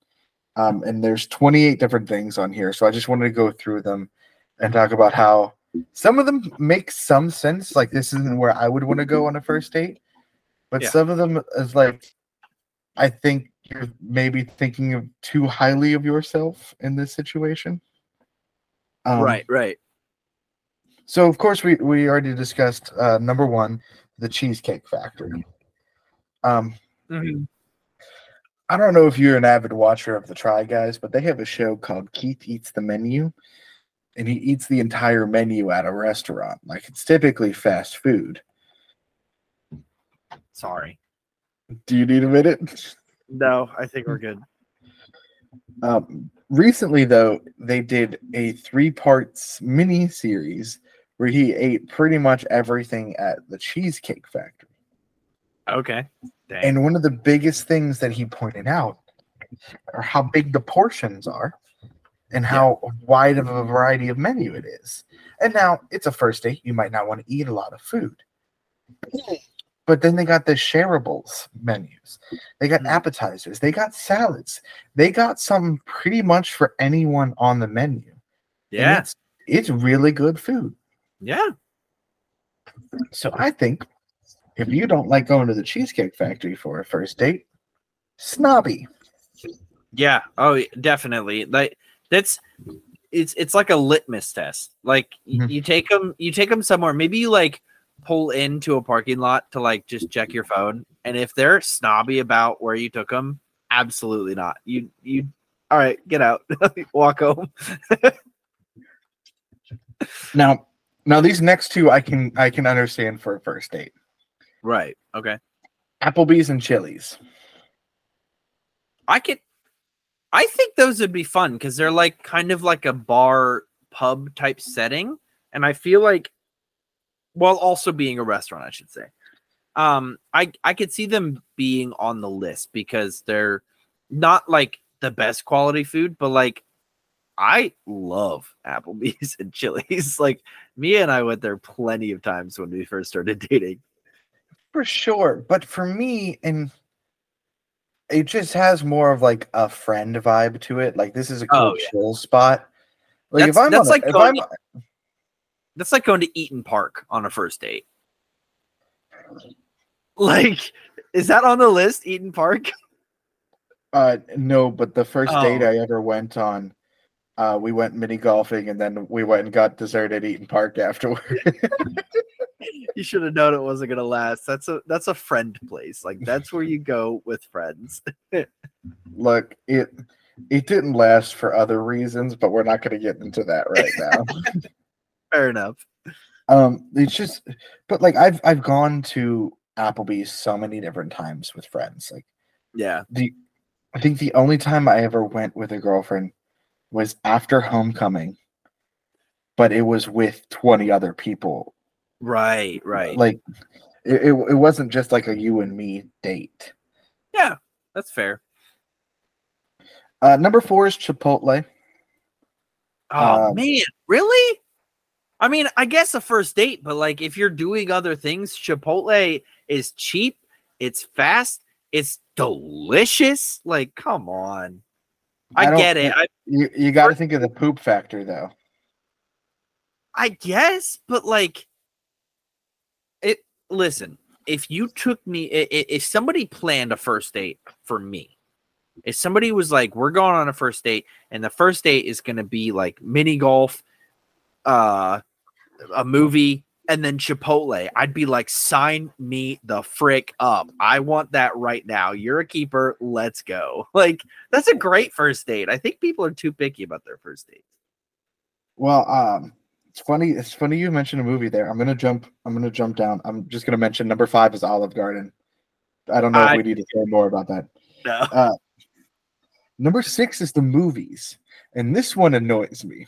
Um, and there's 28 different things on here. So I just wanted to go through them and talk about how some of them make some sense. Like, this isn't where I would want to go on a first date. But Yeah. some of them is like, I think you're maybe thinking of too highly of yourself in this situation. Um, right, right. So of course we we already discussed uh, number one, the Cheesecake Factory. Um, Mhm. I don't know if you're an avid watcher of the Try Guys, but they have a show called Keith Eats the Menu, and he eats the entire menu at a restaurant. Like it's typically fast food. Sorry. Do you need a minute? No, I think we're good. Um, recently, though, they did a three parts mini series where he ate pretty much everything at the Cheesecake Factory. Okay. Dang. And one of the biggest things that he pointed out are how big the portions are and how wide of a variety of menu it is. And now it's a first date. You might not want to eat a lot of food. But then they got the shareables menus. They got Mm. appetizers. They got salads. They got something pretty much for anyone on the menu. Yeah. It's, it's really good food. Yeah. So I think if you don't like going to the Cheesecake Factory for a first date, snobby. Yeah. Oh, definitely. Like that's it's it's like a litmus test. Like Mhm. you take them you take them somewhere. Maybe you like pull into a parking lot to like just check your phone, and if they're snobby about where you took them, absolutely not. You you all right? Get out. Walk home. Now, now these next two I can I can understand for a first date. Right. Okay. Applebee's and Chili's. I could. I think those would be fun because they're like kind of like a bar pub type setting, and I feel like, while also being a restaurant, I should say, um, I I could see them being on the list because they're not like the best quality food, but like I love Applebee's and Chili's. Like Mia and I went there plenty of times when we first started dating. For sure. But for me, and it just has more of like a friend vibe to it. Like this is a cool Oh, yeah. chill spot. Like if That's- I'm that's a- like if going- I'm That's like going to Eaton Park on a first date. Like, is that on the list? Eaton Park? uh no, but the first date Oh. I ever went on, uh we went mini golfing and then we went and got dessert at Eaton Park afterward. You should have known it wasn't gonna last. That's a that's a friend place. Like that's where you go with friends. Look, it it didn't last for other reasons, but we're not going to get into that right now. Fair enough. um, it's just, but like I've I've gone to Applebee's so many different times with friends. Like Yeah. the, I think the only time I ever went with a girlfriend was after homecoming. but it was with 20 other people. Right, right. Like it, it, it wasn't just like a you and me date. yeah, that's fair. Uh, number four is Chipotle. Oh Um, man, really? I mean, I guess a first date, but like if you're doing other things, Chipotle is cheap, it's fast, it's delicious. Like, come on. I, don't get it. I, You, you got to think of the poop factor, though. I guess, but like it listen, if you took me i- i- if somebody planned a first date for me, if somebody was like, we're going on a first date, and the first date is gonna be like mini golf, uh a movie, and then Chipotle, I'd be like, sign me the frick up. I want that right now. You're a keeper. Let's go. Like, that's a great first date. I think people are too picky about their first dates. Well, um, it's funny. It's funny you mentioned a movie there. I'm gonna jump. I'm gonna jump down. I'm just gonna mention number five is Olive Garden. I don't know I- if we need to say more about that. No. Number six is the movies, and this one annoys me.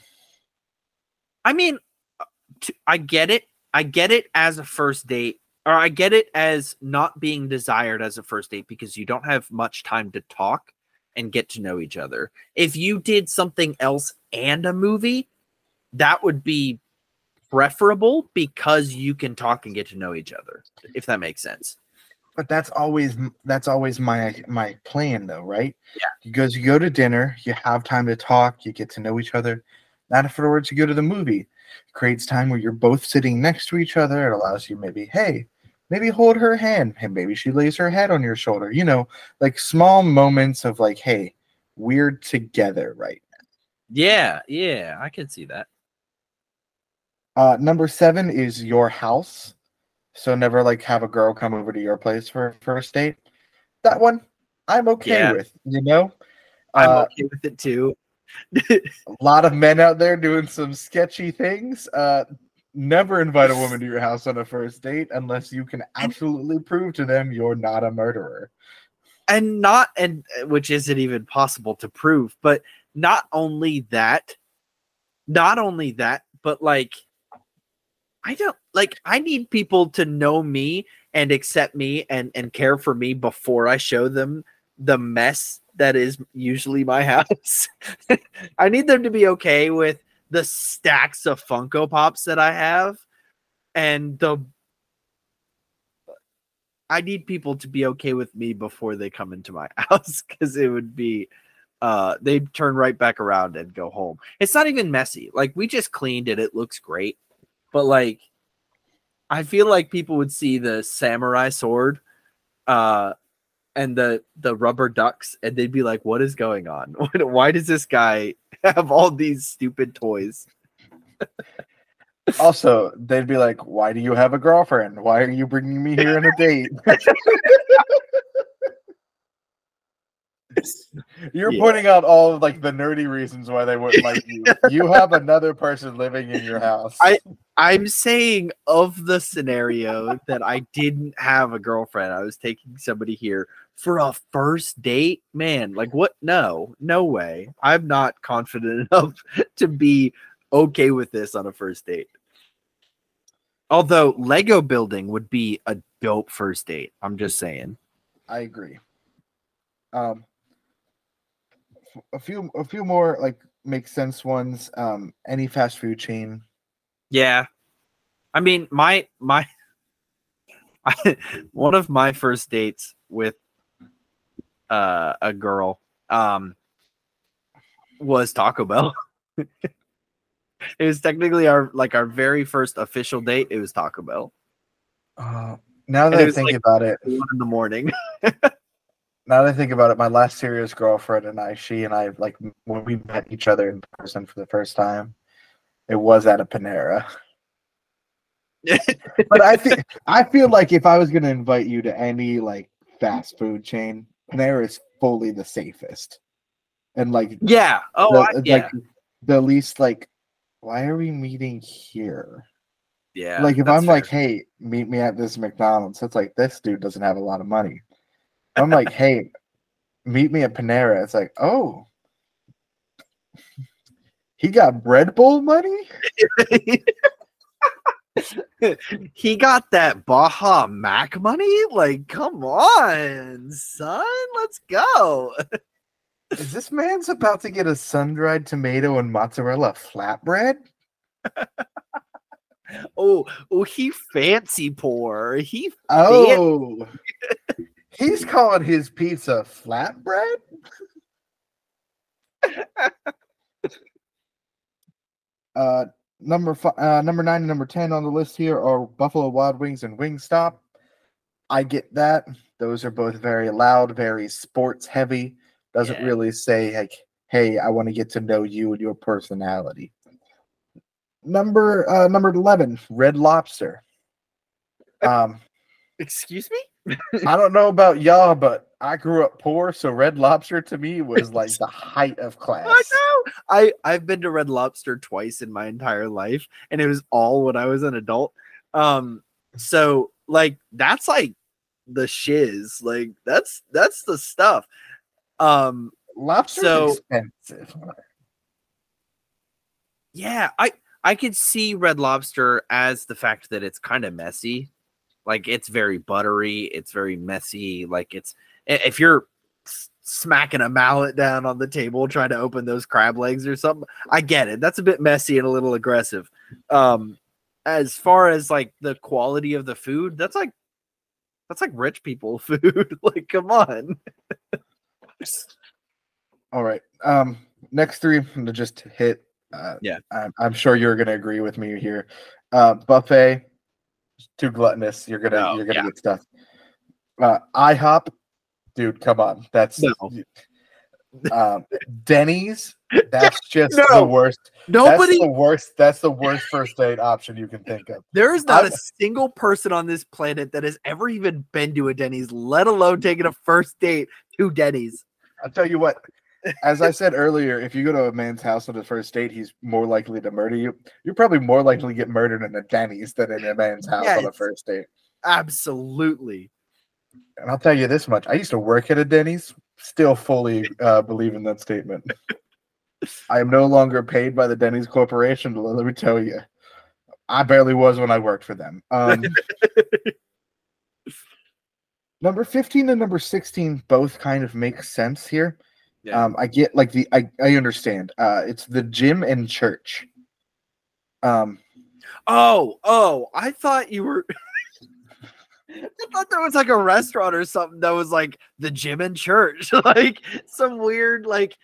I mean, uh, I get it. I get it as a first date, or I get it as not being desired as a first date because you don't have much time to talk and get to know each other. If you did something else and a movie, that would be preferable because you can talk and get to know each other, if that makes sense. But that's always that's always my my plan, though, right? Yeah. Because you go to dinner, you have time to talk, you get to know each other. Not afterwards, you go to the movie. It creates time where you're both sitting next to each other. It allows you maybe, hey, maybe hold her hand, and maybe she lays her head on your shoulder. You know, like small moments of like, hey, we're together, right? Now. Yeah, yeah, I can see that. Uh, number seven is your house. So never like have a girl come over to your place for a first date. That one I'm okay Yeah. with, you know? I'm Uh, okay with it too. a lot of men out there doing some sketchy things. Uh, never invite a woman to your house on a first date unless you can absolutely prove to them you're not a murderer. and not and uh, which isn't even possible to prove but not only that not only that but like i don't like i need people to know me and accept me and and care for me before i show them the mess that is usually my house i need them to be okay with the stacks of funko pops that i have and the I need people to be okay with me before they come into my house because it would be uh they'd turn right back around and go home. It's not even messy. Like we just cleaned it. It looks great. But like I feel like people would see the samurai sword uh and the the rubber ducks and they'd be like what is going on? Why does this guy have all these stupid toys? Also, they'd be like, Why do you have a girlfriend? Why are you bringing me here on a date? You're Yeah. pointing out all of like the nerdy reasons why they wouldn't like you. You have another person living in your house. I- I'm saying of the scenario that I didn't have a girlfriend. I was taking somebody here for a first date. Man, like what? No, no way. I'm not confident enough to be okay with this on a first date. Although Lego building would be a dope first date. I'm just saying. I agree. Um, a few, a few more like make sense ones. Um, any fast food chain. Yeah. I mean, my my one of my first dates with uh a girl um was Taco Bell. it was technically our like our very first official date. It was Taco Bell. Uh, now that I think like, about it, One in the morning. now that I think about it, my last serious girlfriend and I, she and I, like when we met each other in person for the first time, it was at a Panera. but I think I feel like if I was going to invite you to any like fast food chain, Panera is fully the safest, and like yeah. Oh, the, I, yeah. like the least like, why are we meeting here? yeah. like if I'm like, hey, meet me at this McDonald's, it's like this dude doesn't have a lot of money. I'm like, hey, meet me at Panera. It's like, oh, He got bread bowl money? he got that Baja Mac money? Like, come on, son. Let's go. Is this man's about to get a sun-dried tomato and mozzarella flatbread? Oh, oh, he fancy poor. He Oh, he's calling his pizza flatbread. uh, number five, uh, number nine, and number ten on the list here are Buffalo Wild Wings and Wingstop. I get that; those are both very loud, very sports heavy. Doesn't Yeah. really say like, "Hey, I want to get to know you and your personality." Number uh, number eleven, Red Lobster. Um, excuse me? I don't know about y'all, but I grew up poor, so Red Lobster to me was like the height of class. I know. I I've been to Red Lobster twice in my entire life, and it was all when I was an adult. Um, so like that's like the shiz. Like that's that's the stuff. Um, Lobster's So- expensive. yeah, I I could see Red Lobster as the fact that it's kind of messy. Like it's very buttery, it's very messy. Like it's if you're smacking a mallet down on the table trying to open those crab legs or something, I get it. That's a bit messy and a little aggressive. Um as far as like the quality of the food, that's like that's like rich people food. like come on. All right. Um, next three I'm gonna just hit. Uh, Yeah. I'm, I'm sure you're gonna agree with me here. Uh, buffet, too gluttonous. You're gonna No, you're gonna yeah. get stuff. Uh, IHOP, dude, come on. That's No. um, Denny's. That's just the worst. Nobody That's the worst. That's the worst first date option you can think of. There is not a single person on this planet that has ever even been to a Denny's, let alone taken a first date to Denny's. I'll tell you what. As I said earlier, if you go to a man's house on a first date, he's more likely to murder you. You're probably more likely to get murdered in a Denny's than in a man's house on a first date. Absolutely. And I'll tell you this much: I used to work at a Denny's. Still fully uh, believe in that statement. I am no longer paid by the Denny's Corporation. Let me tell you, I barely was when I worked for them. Um, number fifteen and number sixteen both kind of make sense here. Yeah. Um, I get like the I I understand. Uh, it's the gym and church. Um, Oh, oh, I thought you were. I thought there was like a restaurant or something that was like the gym and church, like some weird, like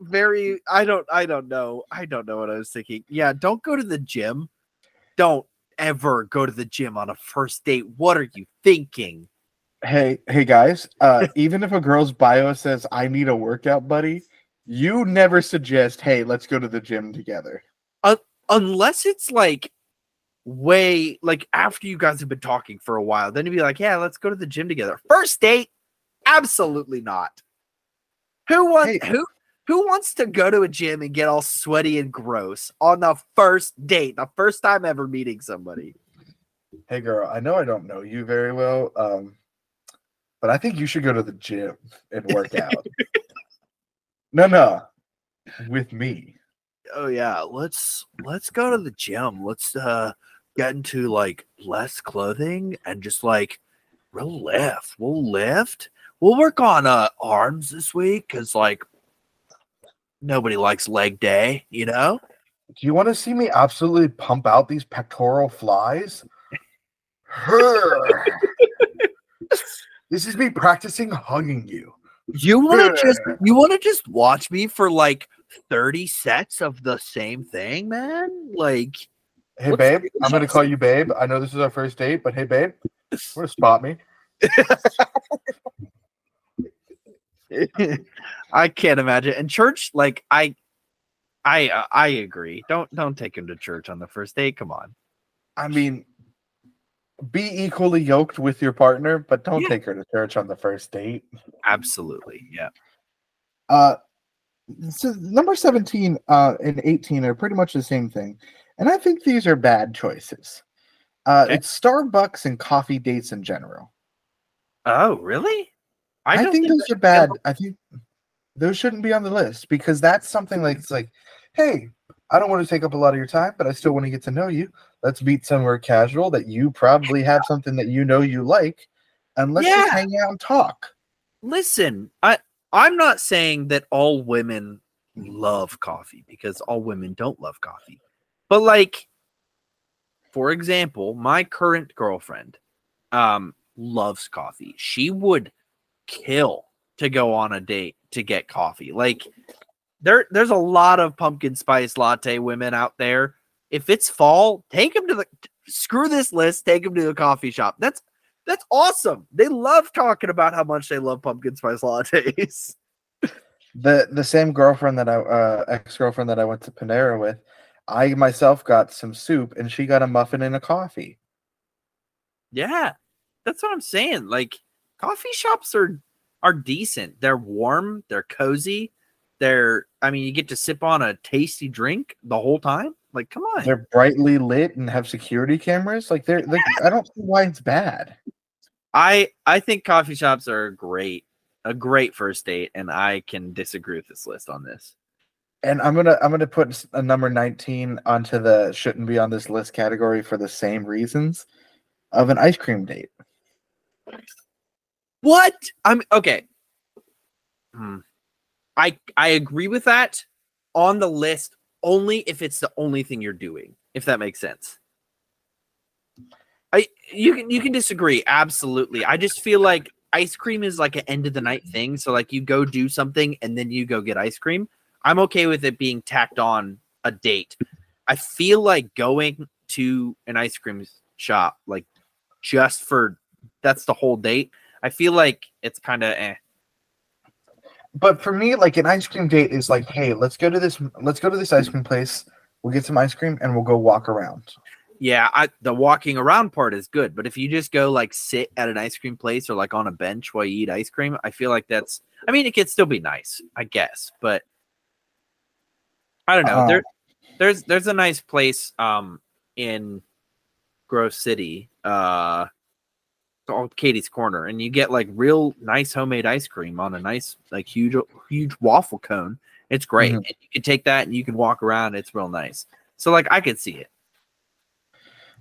very. I don't. I don't know. I don't know what I was thinking. Yeah, don't go to the gym. Don't ever go to the gym on a first date. What are you thinking? Hey hey guys, uh, even if a girl's bio says I need a workout buddy, you never suggest, hey, let's go to the gym together. unless it's like way like after you guys have been talking for a while, then you'd be like, yeah, let's go to the gym together. First date, absolutely not. Who wants Hey. who who wants to go to a gym and get all sweaty and gross on the first date, the first time ever meeting somebody? Hey girl, I know I don't know you very well, um, but I think you should go to the gym and work out. no, no, with me. Oh yeah, let's let's go to the gym. Let's uh get into like less clothing and just like we'll lift. We'll lift. We'll work on uh arms this week because like nobody likes leg day, you know? Do you want to see me absolutely pump out these pectoral flies? Her. this is me practicing hugging you. You wanna just you wanna just watch me for like 30 sets of the same thing, man? Like Hey babe, I'm gonna call you babe. I know this is our first date, but hey babe, where to spot me? I can't imagine. And church, like I, I, uh, I agree. Don't don't take him to church on the first date. Come on. I mean, be equally yoked with your partner, but don't Yeah. take her to church on the first date. Absolutely, yeah. Uh, so number 17 uh, and 18 are pretty much the same thing. And I think these are bad choices. Uh, Okay. It's Starbucks and coffee dates in general. Oh, really? I, don't think those are bad. I think those shouldn't be on the list because that's something like it's like hey, I don't want to take up a lot of your time, but I still want to get to know you. Let's meet somewhere casual that you probably have something that you know you like, and let's just hang out and talk. Listen, I I'm not saying that all women love coffee because all women don't love coffee. But like for example, my current girlfriend um loves coffee. She would kill to go on a date to get coffee. Like there there's a lot of pumpkin spice latte women out there. If it's fall, take them to the screw this list, take them to the coffee shop. That's that's awesome. They love talking about how much they love pumpkin spice lattes. The the same girlfriend that I uh, ex girlfriend that I went to Panera with, I myself got some soup and she got a muffin and a coffee. yeah. That's what I'm saying. Like coffee shops are are decent. They're warm, they're cozy. They're I mean, you get to sip on a tasty drink the whole time. Like come on. They're brightly lit and have security cameras. Like they're like I don't see why it's bad. I I think coffee shops are great. A great first date and I can disagree with this list on this. And I'm gonna I'm gonna put a number 19 onto the shouldn't be on this list category for the same reasons of an ice cream date. What? I'm okay. Hmm. I I agree with that on the list only if it's the only thing you're doing. If that makes sense. I you can you can disagree absolutely. I just feel like ice cream is like an end of the night thing. So like you go do something and then you go get ice cream. I'm okay with it being tacked on a date. I feel like going to an ice cream shop like just for that's the whole date. I feel like it's kind of eh. But for me, like an ice cream date is like, hey, let's go to this let's go to this ice cream place. We'll get some ice cream and we'll go walk around. Yeah, I, the walking around part is good, but if you just go like sit at an ice cream place or like on a bench while you eat ice cream, I feel like that's. I mean, it could still be nice, I guess, but I don't know. Uh, there, there's there's a nice place um in Grove City, uh, called Katie's Corner, and you get like real nice homemade ice cream on a nice like huge huge waffle cone. It's great. Mhm. And you can take that and you can walk around. It's real nice. So like I could see it.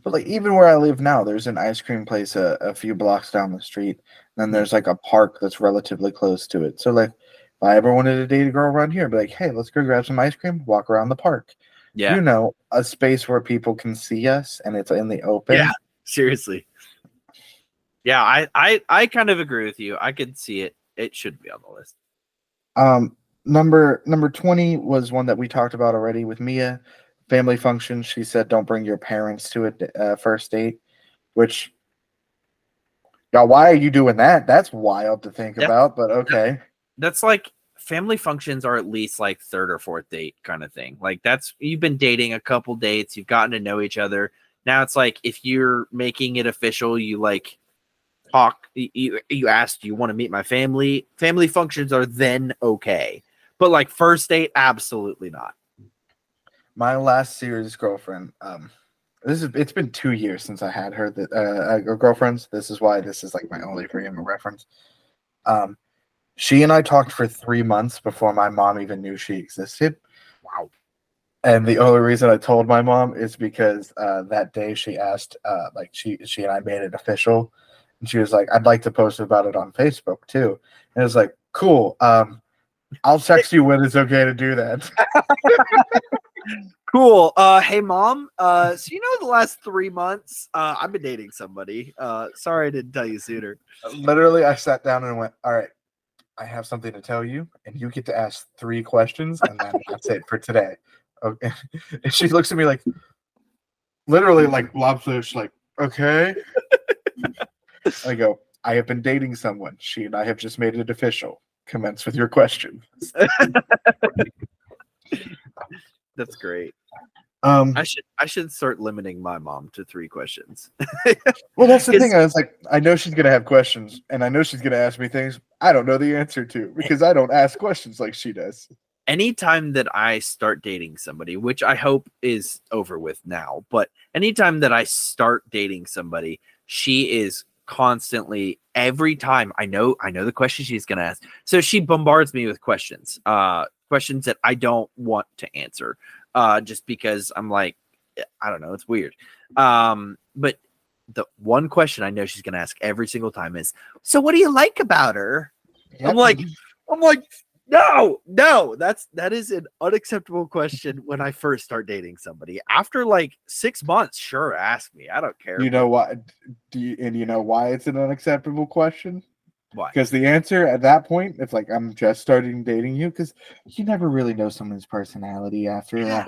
But like even where I live now, there's an ice cream place a, a few blocks down the street. Then there's like a park that's relatively close to it. So like if I ever wanted to date a girl around here, I'd be like, hey, let's go grab some ice cream, walk around the park. Yeah. You know, a space where people can see us and it's in the open. Yeah. seriously yeah i i i kind of agree with you i could see it it should be on the list Um, number number twenty was one that we talked about already with Mia. Family function. She said, "Don't bring your parents to a uh, first date," which, y'all, why are you doing that? That's wild to think Yeah. about. But okay, that's like family functions are at least like third or fourth date kind of thing like that's you've been dating a couple dates you've gotten to know each other now it's like if you're making it official you like talk you, you ask do you want to meet my family family functions are then okay but like first date absolutely not my last serious girlfriend. Um, this is it's been two years since I had her. That uh, uh, girlfriends. This is why this is like my only frame of reference. Um, she and I talked for three months before my mom even knew she existed. wow And the only reason I told my mom is because uh, that day she asked, uh, like she she and I made it official, and she was like, "I'd like to post about it on Facebook too." And it was like, "Cool. Um, I'll text you when it's okay to do that." Cool. Uh, hey mom. Uh, so you know the last three months, uh, I've been dating somebody. Uh, sorry I didn't tell you sooner. Literally, I sat down and went, "All right, I have something to tell you, and you get to ask three questions, and then that's it for today." Okay. And she looks at me like, literally, like blobfish, like, "Okay." I go, "I have been dating someone. She and I have just made it official. Commence with your question." That's great. Um, I should I should start limiting my mom to three questions. well, that's the thing. I was like, I know she's gonna have questions, and I know she's gonna ask me things I don't know the answer to because I don't ask questions like she does. anytime that I start dating somebody, which I hope is over with now, but anytime that I start dating somebody, she is constantly every time I know I know the question she's gonna ask. So she bombards me with questions. Uh questions that I don't want to answer, uh, just because I'm like, I don't know, it's weird. Um, but the one question I know she's gonna ask every single time is, "So what do you like about her?" I'm like, I'm like, no, no, that's that is an unacceptable question when I first start dating somebody. After like six months, sure, ask me. I don't care. you know why? Do you, and you know why it's an unacceptable question? why? Because the answer at that point, it's like I'm just starting dating you because you never really know someone's personality after Yeah.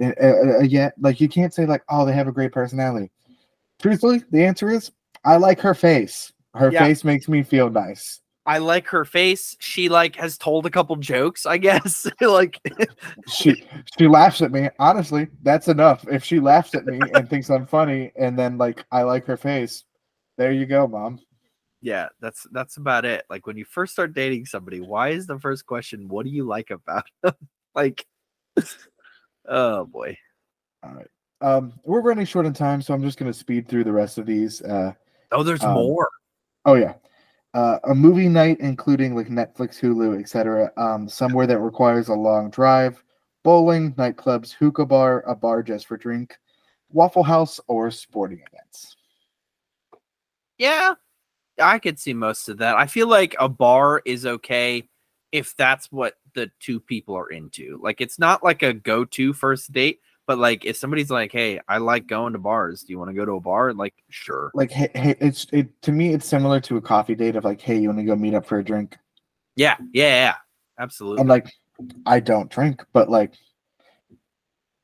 that. Uh, uh, yet, like you can't say like, oh, they have a great personality. Truthfully, the answer is I like her face. Her Yeah. face makes me feel nice. I like her face. She like has told a couple jokes, I guess. like She she laughs at me. Honestly, that's enough. If she laughs at me and thinks I'm funny, and then like I like her face, there you go, mom. yeah, that's that's about it. Like when you first start dating somebody, why is the first question, what do you like about them? like oh boy. All right. Um, we're running short on time, so I'm just gonna speed through the rest of these. Uh, Oh, there's Um, more. Oh yeah. Uh, a movie night including like Netflix, Hulu, etc. Um, somewhere that requires a long drive, bowling, nightclubs, hookah bar, a bar just for drink, Waffle House, or sporting events. Yeah, I could see most of that. I feel like a bar is okay if that's what the two people are into. Like it's not like a go-to first date, but like if somebody's like, "Hey, I like going to bars. Do you want to go to a bar?" Like, sure. Like, hey, hey, it's it to me, it's similar to a coffee date of like, hey, you want to go meet up for a drink? Yeah, yeah, yeah. Absolutely. I'm like, I don't drink, but like,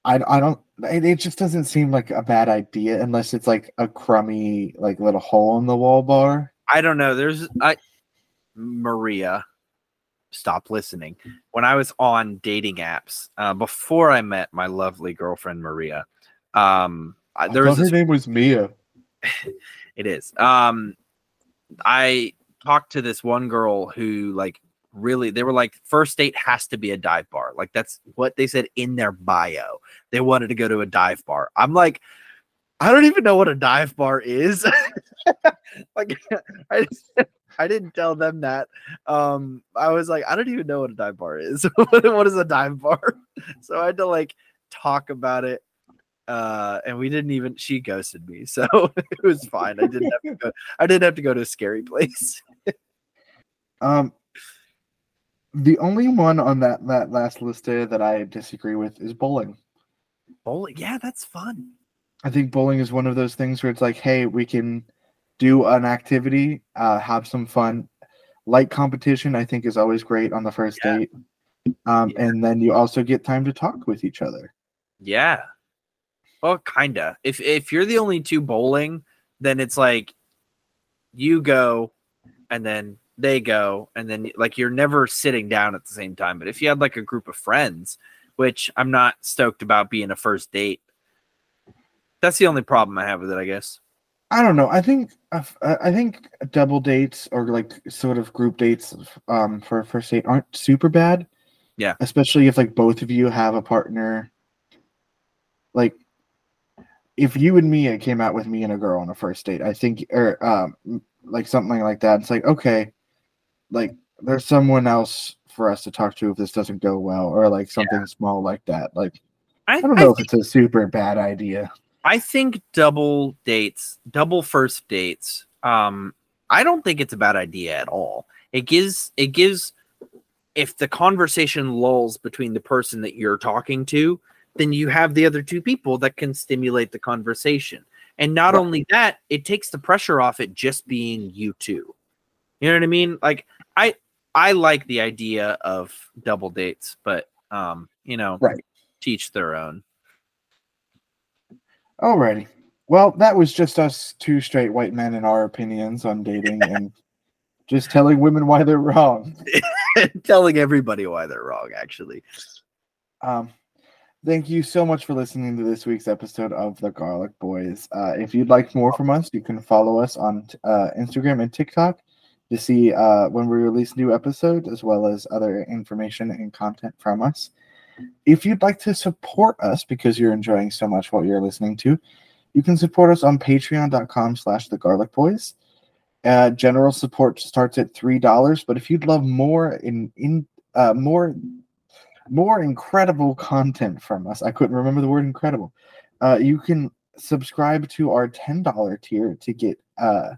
I I don't. It, it just doesn't seem like a bad idea unless it's like a crummy like little hole in the wall bar. I don't know. There's I Maria. Stop listening. When I was on dating apps uh, before I met my lovely girlfriend Maria, um, I- there was this her name was Mia. It is. Um, I talked to this one girl who like really they were like first date has to be a dive bar. Like that's what they said in their bio. They wanted to go to a dive bar. I'm like, I don't even know what a dive bar is. like I I didn't tell them that. Um, I was like, I don't even know what a dive bar is. what is a dive bar? So I had to like talk about it uh and we didn't even she ghosted me so it was fine i didn't have to go i didn't have to go to a scary place Um, the only one on that that last list there that I disagree with is bowling. bowling yeah that's fun I think bowling is one of those things where it's like, hey, we can do an activity, uh, have some fun. Light competition, I think, is always great on the first Yeah. date. Um, Yeah. and then you also get time to talk with each other. yeah well kinda if if you're the only two bowling then it's like you go and then they go and then like you're never sitting down at the same time but if you had like a group of friends which i'm not stoked about being a first date that's the only problem i have with it i guess I don't know. I think I I think double dates or like sort of group dates um, for a first date aren't super bad. Yeah. Especially if like both of you have a partner. Like, if you and Mia came out with me and a girl on a first date, I think, or um, like something like that. It's like okay, like there's someone else for us to talk to if this doesn't go well, or like something small like that. Like i, I don't know if it's a super bad idea. I think double dates, double first dates, um, I don't think it's a bad idea at all. It gives it gives if the conversation lulls between the person that you're talking to, then you have the other two people that can stimulate the conversation. And not Right. only that, it takes the pressure off it just being you two. You know what I mean? Like I I like the idea of double dates, but um, you know, Right. teach their own. Alrighty. Well, that was just us two straight white men and our opinions on dating and just telling women why they're wrong. telling everybody why they're wrong actually Um, thank you so much for listening to this week's episode of the Garlic Boys. Uh, if you'd like more from us, you can follow us on uh, Instagram and TikTok to see uh, when we release new episodes, as well as other information and content from us. If you'd like to support us because you're enjoying so much what you're listening to, you can support us on patreon.com slash the garlic boys. Uh, general support starts at three dollars, but if you'd love more in in uh, more more incredible content from us. I couldn't remember the word incredible. Uh, you can subscribe to our $10 tier to get uh,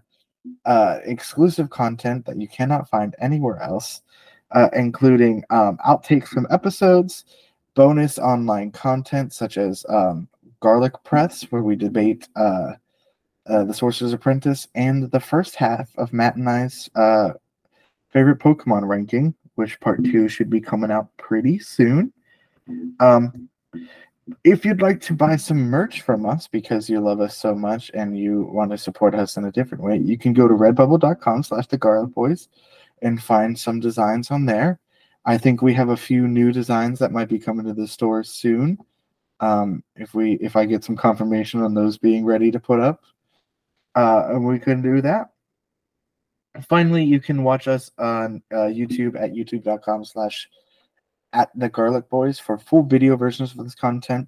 uh, exclusive content that you cannot find anywhere else, uh, including um, outtakes from episodes, bonus online content such as um, Garlic Press, where we debate uh, uh, The Sorcerer's Apprentice, and the first half of Matt and I's uh, favorite Pokemon ranking, which part two should be coming out pretty soon. Um, if you'd like to buy some merch from us because you love us so much and you want to support us in a different way, you can go to redbubble.com slash the garlic boys and find some designs on there. I think we have a few new designs that might be coming to the store soon. Um, if we if I get some confirmation on those being ready to put up. Uh, and we can do that. Finally, you can watch us on uh, YouTube at youtube.com slash at the Garlic Boys for full video versions of this content.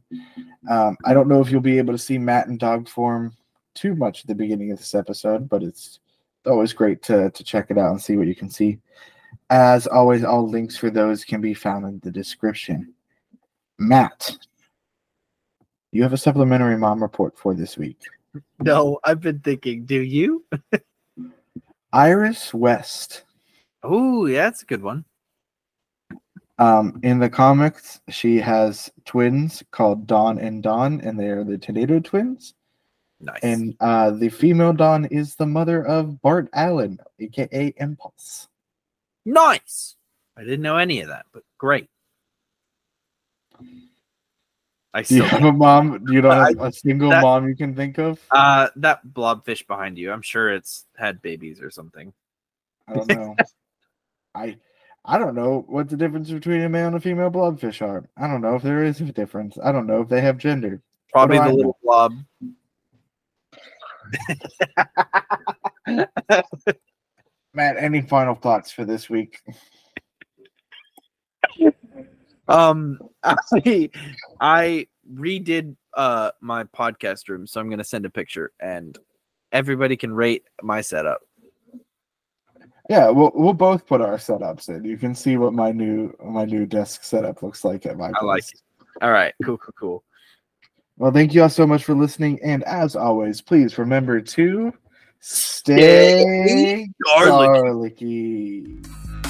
Um, I don't know if you'll be able to see Matt in dog form too much at the beginning of this episode, but it's always great to, to check it out and see what you can see. As always, all links for those can be found in the description. Matt, you have a supplementary mom report for this week. No, I've been thinking. Do you? Iris West. Oh, yeah, that's a good one. Um, in the comics, she has twins called Don and Dawn, and they are the Tornado twins. Nice. And uh, the female Dawn is the mother of Bart Allen, aka Impulse. Nice. I didn't know any of that, but great. I Do you have a mom? You don't have a single that- mom you can think of? uh that blobfish behind you. I'm sure it's had babies or something. I don't know. I I don't know what the difference between a male and a female blobfish are. I don't know if there is a difference. I don't know if they have gender. Probably the I little blob. Matt, any final thoughts for this week? Um, I I redid uh my podcast room, so I'm gonna send a picture, and everybody can rate my setup. Yeah, we'll we'll both put our setups in. You can see what my new my new desk setup looks like at my I like it. All right, cool, cool, cool. Well, thank you all so much for listening, and as always, please remember to stay Garlic. garlicky. We